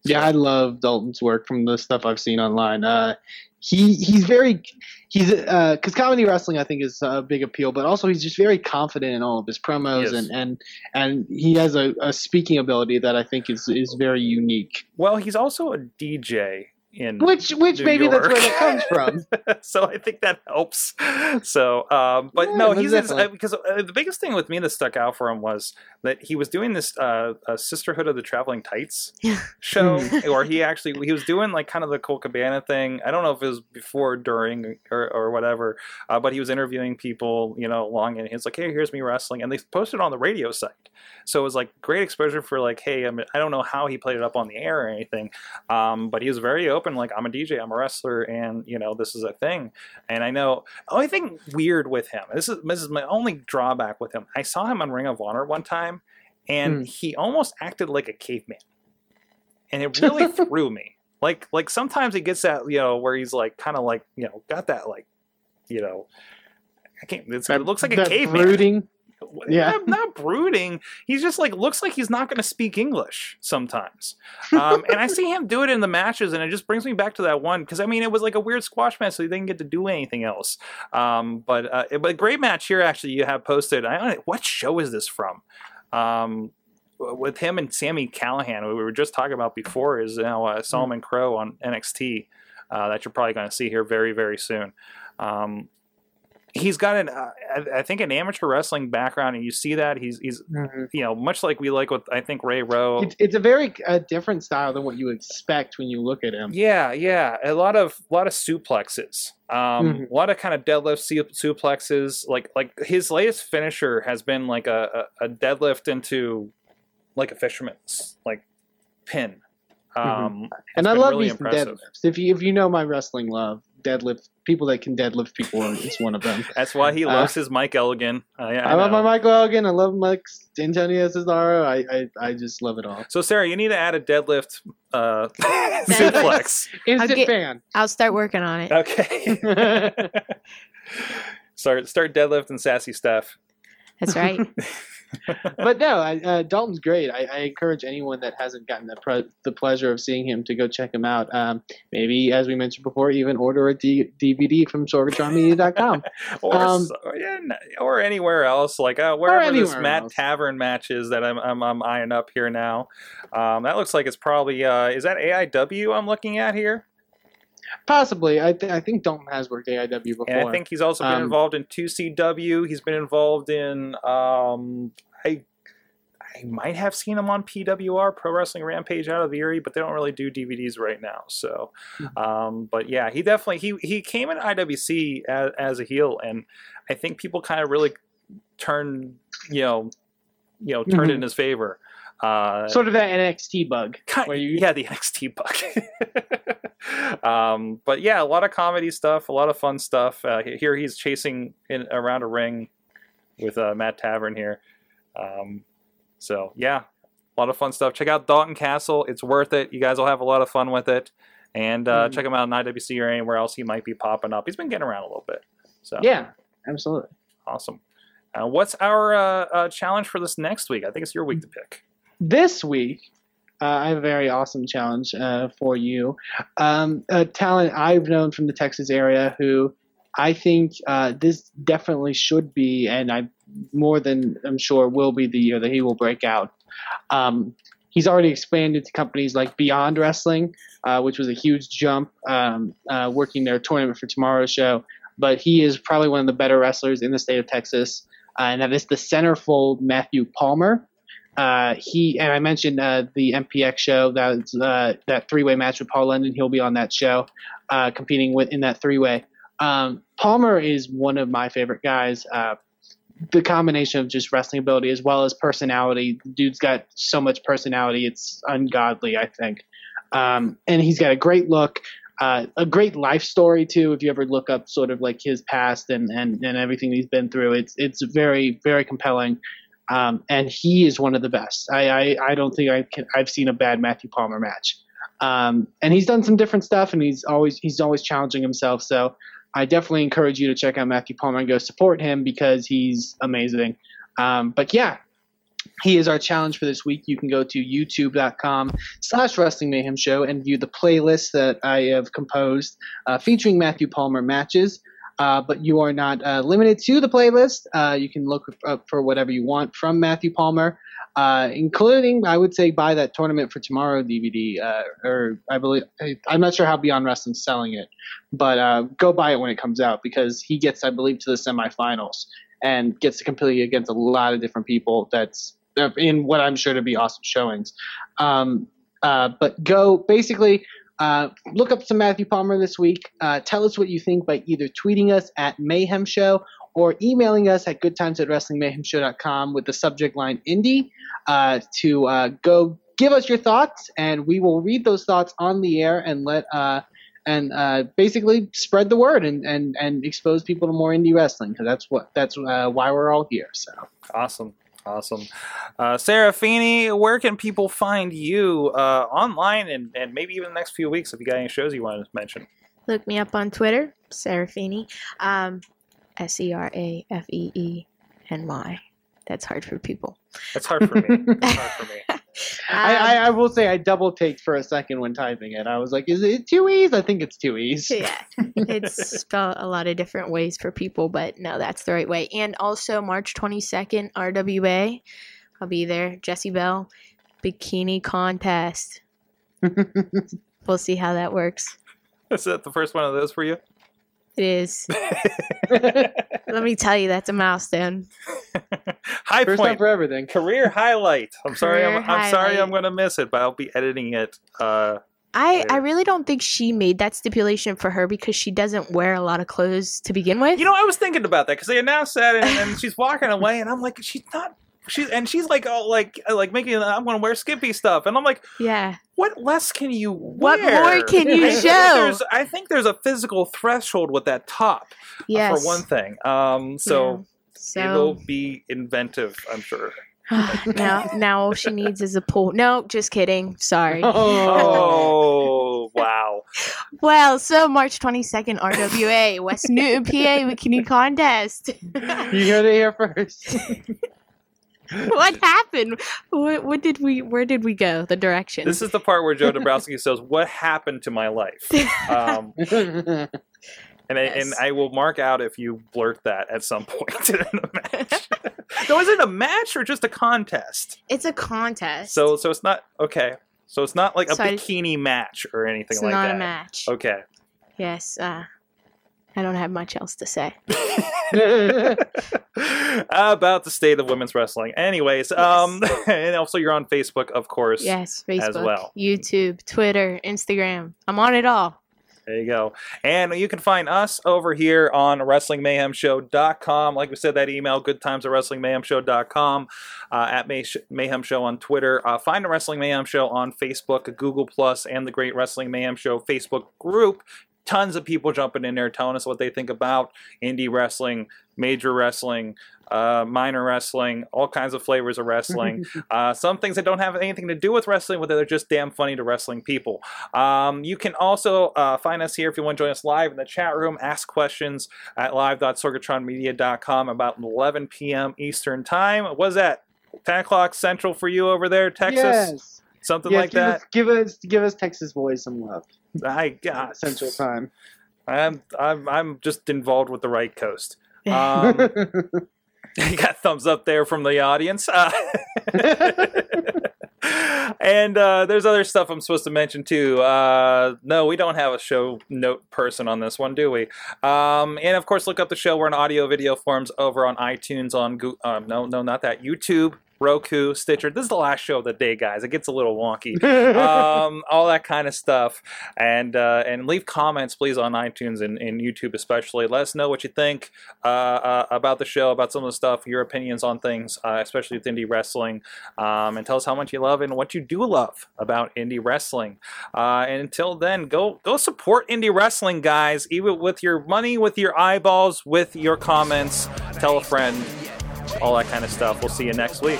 Speaker 3: Yeah, I love Dalton's work from the stuff I've seen online. Uh, he he's very he's because comedy wrestling I think is a big appeal, but also he's just very confident in all of his promos
Speaker 1: Yes.
Speaker 3: and and and he has a, a speaking ability that I think is is very unique.
Speaker 1: well, he's also a DJ in
Speaker 3: Which which
Speaker 1: New
Speaker 3: maybe that's where
Speaker 1: York.
Speaker 3: that comes from.
Speaker 1: so I think that helps. So, um, but
Speaker 3: Yeah,
Speaker 1: no, he's uh, because uh, the biggest thing with me that stuck out for him was that he was doing this uh, uh, Sisterhood of the Traveling Tights show, or he actually he was doing like kind of the Colt Cabana thing. I don't know if it was before, during, or, or whatever, uh, but he was interviewing people, you know, along, and he's like, "Hey, here's me wrestling," and they posted on the radio site. So it was like great exposure for like, hey, I, mean, I don't know how he played it up on the air or anything, um, but he was very open, like I'm a DJ, I'm a wrestler, and you know this is a thing. And I know only thing weird with him. This is this is my only drawback with him. I saw him on Ring of Honor one time, and
Speaker 3: Hmm.
Speaker 1: he almost acted like a caveman, and it really threw me. Like like sometimes he gets that you know where he's like kind of like you know got that like you know. I can't. It's, it looks like a caveman.
Speaker 3: brooding. Yeah.
Speaker 1: Not, not brooding. He's just like looks like he's not going to speak English sometimes. Um, and I see him do it in the matches, and it just brings me back to that one because I mean it was like a weird squash match, so he didn't get to do anything else. Um, but uh, but a great match here actually you have posted. I what show is this from. Um, with him and Sami Callihan, we were just talking about before, is now uh, Solomon Crowe on NXT uh, that you're probably going to see here very very soon. Um, he's got an uh, I, think an amateur wrestling background, and you see that he's he's you know much like we like with I think Ray Rowe.
Speaker 3: It's, it's a very uh, different style than what you expect when you look at him.
Speaker 1: Yeah, yeah, a lot of a lot of suplexes, um,
Speaker 3: Mhm.
Speaker 1: a lot of kind of deadlift su- suplexes. Like like his latest finisher has been like a, a, a deadlift into like a fisherman's like pin. Um,
Speaker 3: And I love
Speaker 1: really
Speaker 3: these
Speaker 1: impressive.
Speaker 3: deadlifts. If you if you know my wrestling love, deadlift people that can deadlift people is one of them.
Speaker 1: That's why he
Speaker 3: Uh,
Speaker 1: loves his Mike Elgin. I, I
Speaker 3: I, love my Michael Elgin. I love Mike Antonio Cesaro. I, I I just love it all.
Speaker 1: So Sarah, you need to add a deadlift uh,
Speaker 4: Thanks.
Speaker 1: suplex.
Speaker 3: Instant
Speaker 4: get-
Speaker 3: fan.
Speaker 4: I'll start working on it.
Speaker 1: Okay. start start deadlifting sassy stuff.
Speaker 4: That's right.
Speaker 3: but no, I, uh, Dalton's great. I, I encourage anyone that hasn't gotten the pre- the pleasure of seeing him to go check him out. Um, maybe, as we mentioned before, even order a D- DVD from SorgatronMedia.com.
Speaker 1: Or
Speaker 3: Um,
Speaker 1: or, yeah, or anywhere else, like uh, wherever this Matt
Speaker 3: else.
Speaker 1: Tavern match is that I'm, I'm I'm eyeing up here now. Um, that looks like it's probably uh, is that AIW I'm looking at here,
Speaker 3: Possibly, I, th- I think Dalton has worked AIW before.
Speaker 1: and I think he's also been
Speaker 3: Um,
Speaker 1: involved in 2CW. He's been involved in um, I I might have seen him on PWR Pro Wrestling Rampage out of Erie, but they don't really do DVDs right now. So,
Speaker 3: Hmm.
Speaker 1: um, but yeah, he definitely he he came in IWC as, as a heel, and I think people kind of really turned you know you know turned it in his favor. Uh,
Speaker 3: sort of that NXT bug.
Speaker 1: Kind,
Speaker 3: where you-
Speaker 1: yeah, the NXT bug. um, but yeah, a lot of comedy stuff, a lot of fun stuff. Uh, here he's chasing in around a ring with uh, Matt Tavern here. Um, so yeah, a lot of fun stuff. Check out Dalton Castle; it's worth it. You guys will have a lot of fun with it. And uh,
Speaker 3: Mhm.
Speaker 1: check him out in IWC or anywhere else he might be popping up. He's been getting around a little bit. So
Speaker 3: Yeah, absolutely.
Speaker 1: awesome. Uh, what's our uh, uh, challenge for this next week? I think it's your week to pick.
Speaker 3: This week, uh, I have a very awesome challenge uh, for you. Um, a talent I've known from the Texas area who I think uh, this definitely should be, and I more than I'm sure will be the year that he will break out. Um, he's already expanded to companies like Beyond Wrestling, uh, which was a huge jump, um, uh, working their tournament for tomorrow's show. But he is probably one of the better wrestlers in the state of Texas, uh, and that is the centerfold Matthew Palmer. Uh, he and I mentioned uh, the MPX show that's uh, that three way match with Paul London. He'll be on that show, uh, competing with in that three way. Um, Palmer is one of my favorite guys. Uh, the combination of just wrestling ability as well as personality. The dude's got so much personality; it's ungodly. I think, um, and he's got a great look. Uh, a great life story too. If you ever look up sort of like his past and, and, and everything he's been through, it's it's very very compelling. Um, and he is one of the best. I, I, I don't think I can, I've seen a bad Matthew Palmer match. Um, and he's done some different stuff, and he's always he's always challenging himself. So I definitely encourage you to check out Matthew Palmer and go support him because he's amazing. Um, but yeah, he is our challenge for this week. You can go to youtube.com slash wrestling mayhem show and view the playlist that I have composed uh, featuring Matthew Palmer matches. Uh, but you are not uh, limited to the playlist. Uh, you can look up for whatever you want from Matthew Palmer, uh, including, I would say, buy that Tournament for Tomorrow DVD. Uh, or I believe, I'm not sure how Beyond Wrestling's selling it, but go buy it when it comes out because he gets, I believe, to the semifinals and gets to compete against a lot of different people. That's in what I'm sure to be awesome showings. Um, but go basically uh, look up some Matthew Palmer this week. Uh, tell us what you think by either tweeting us at Mayhem Show or emailing us at goodtimes at wrestlingmayhemshow.com with the subject line indie uh, to uh, go give us your thoughts, and we will read those thoughts on the air and let uh, and uh, basically spread the word and, and, and expose people to more indie wrestling because that's what that's uh, why we're all here. So
Speaker 1: Awesome. Awesome. Uh, Sarah Feeney, where can people find you uh, online and, and maybe even the next few weeks if you got any shows you want to mention?
Speaker 4: Look me up on Twitter, Serafeeny. Um, S E R A F E E N Y. That's hard for people.
Speaker 1: That's hard for me. It's hard for me.
Speaker 3: I,
Speaker 4: Um,
Speaker 3: I, I will say I double taked for a second when typing it. I was like, is it two E's? I think it's two E's.
Speaker 4: yeah, it's spelled a lot of different ways for people, but no, that's the right way. And also March 22nd, RWA. I'll be there. Jesse Bell, bikini contest. We'll see how that works.
Speaker 1: Is that the first one of those for you?
Speaker 4: It is. Let me tell you, that's a milestone.
Speaker 1: High
Speaker 3: First time
Speaker 1: point.
Speaker 3: for everything.
Speaker 1: Career highlight. I'm sorry. I'm,
Speaker 4: Career
Speaker 1: I'm sorry. I'm going to miss it, but I'll be editing it. Uh,
Speaker 4: I, I really don't think she made that stipulation for her because she doesn't wear a lot of clothes to begin with.
Speaker 1: you know, I was thinking about that because they announced that, and, and she's walking away, and I'm like, she's not She and she's like, oh, like like making. I'm gonna wear Skippy stuff, and I'm like,
Speaker 4: Yeah.
Speaker 1: What less can you
Speaker 4: What more can you
Speaker 1: I think
Speaker 4: show?
Speaker 1: I think there's a physical threshold with that top, uh, for one thing. Um, so
Speaker 4: So
Speaker 1: it'll be inventive, I'm sure.
Speaker 4: now, now all she needs is a pool. No, just kidding. Sorry.
Speaker 1: Oh wow!
Speaker 4: Well, so March 22nd, RWA, West Newton, PA Bikini Contest.
Speaker 3: You heard it here first.
Speaker 4: what happened? What, what did we? Where did we go? The direction.
Speaker 1: This is the part where Joe Dombrowski says, "What happened to my life?" Um, and I, and I will mark out if you blurt that at some point in the match. no, is it a match or just a contest?
Speaker 4: it's a contest.
Speaker 1: So so it's not okay. So it's not like a
Speaker 4: So I-
Speaker 1: bikini match or anything like that.
Speaker 4: it's not a match.
Speaker 1: Okay.
Speaker 4: Yes. Uh, I don't have much else to say.
Speaker 1: About the state of women's wrestling. Anyways, um, and also you're on Facebook, of course.
Speaker 4: Yes, Facebook,
Speaker 1: well.
Speaker 4: YouTube, Twitter, Instagram. I'm on it all.
Speaker 1: There you go. And you can find us over here on WrestlingMayhemShow.com. Like we said, that email, goodtimes at WrestlingMayhemShow.com, uh, at May- Mayhem Show on Twitter. Uh, find the Wrestling Mayhem Show on Facebook, Google Plus, and the Great Wrestling Mayhem Show Facebook group. Tons of people jumping in there telling us what they think about indie wrestling, major wrestling, uh, minor wrestling, all kinds of flavors of wrestling. uh, some things that don't have anything to do with wrestling, but they're just damn funny to wrestling people. Um, you can also uh, find us here if you want to join us live in the chat room. Ask questions at live.sorgatronmedia.com about 11 p.m. Eastern Time. What is that? 10 o'clock Central for you over there, Texas?
Speaker 3: Yes.
Speaker 1: Something
Speaker 3: Yes,
Speaker 1: like
Speaker 3: give
Speaker 1: that?
Speaker 3: Us, give us give us Texas boys some love.
Speaker 1: I got
Speaker 3: Central Time.
Speaker 1: I'm, I'm, I'm just involved with the right coast. Um, you got thumbs up there from the audience. Uh, and uh, there's other stuff I'm supposed to mention too. Uh, no, we don't have a show note person on this one, do we? Um, and of course, look up the show. We're in audio video forms over on iTunes, on Go- um, no, no, not that YouTube. Roku, Stitcher. This is the last show of the day, guys. It gets a little wonky. um, all that kind of stuff, and uh, and leave comments, please, on iTunes and, and YouTube, especially. Let us know what you think uh, uh, about the show, about some of the stuff, your opinions on things, uh, especially with indie wrestling, um, and tell us how much you love and what you do love about indie wrestling. Uh, and until then, go go support indie wrestling, guys. Even with your money, with your eyeballs, with your comments. Tell a friend all that kind of stuff. We'll see you next week.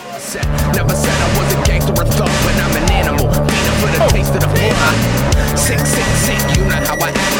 Speaker 2: Never said I was a gangster or thug, but I'm an animal. Beat up for the taste of the. Sick, sick, sick, you know how I act.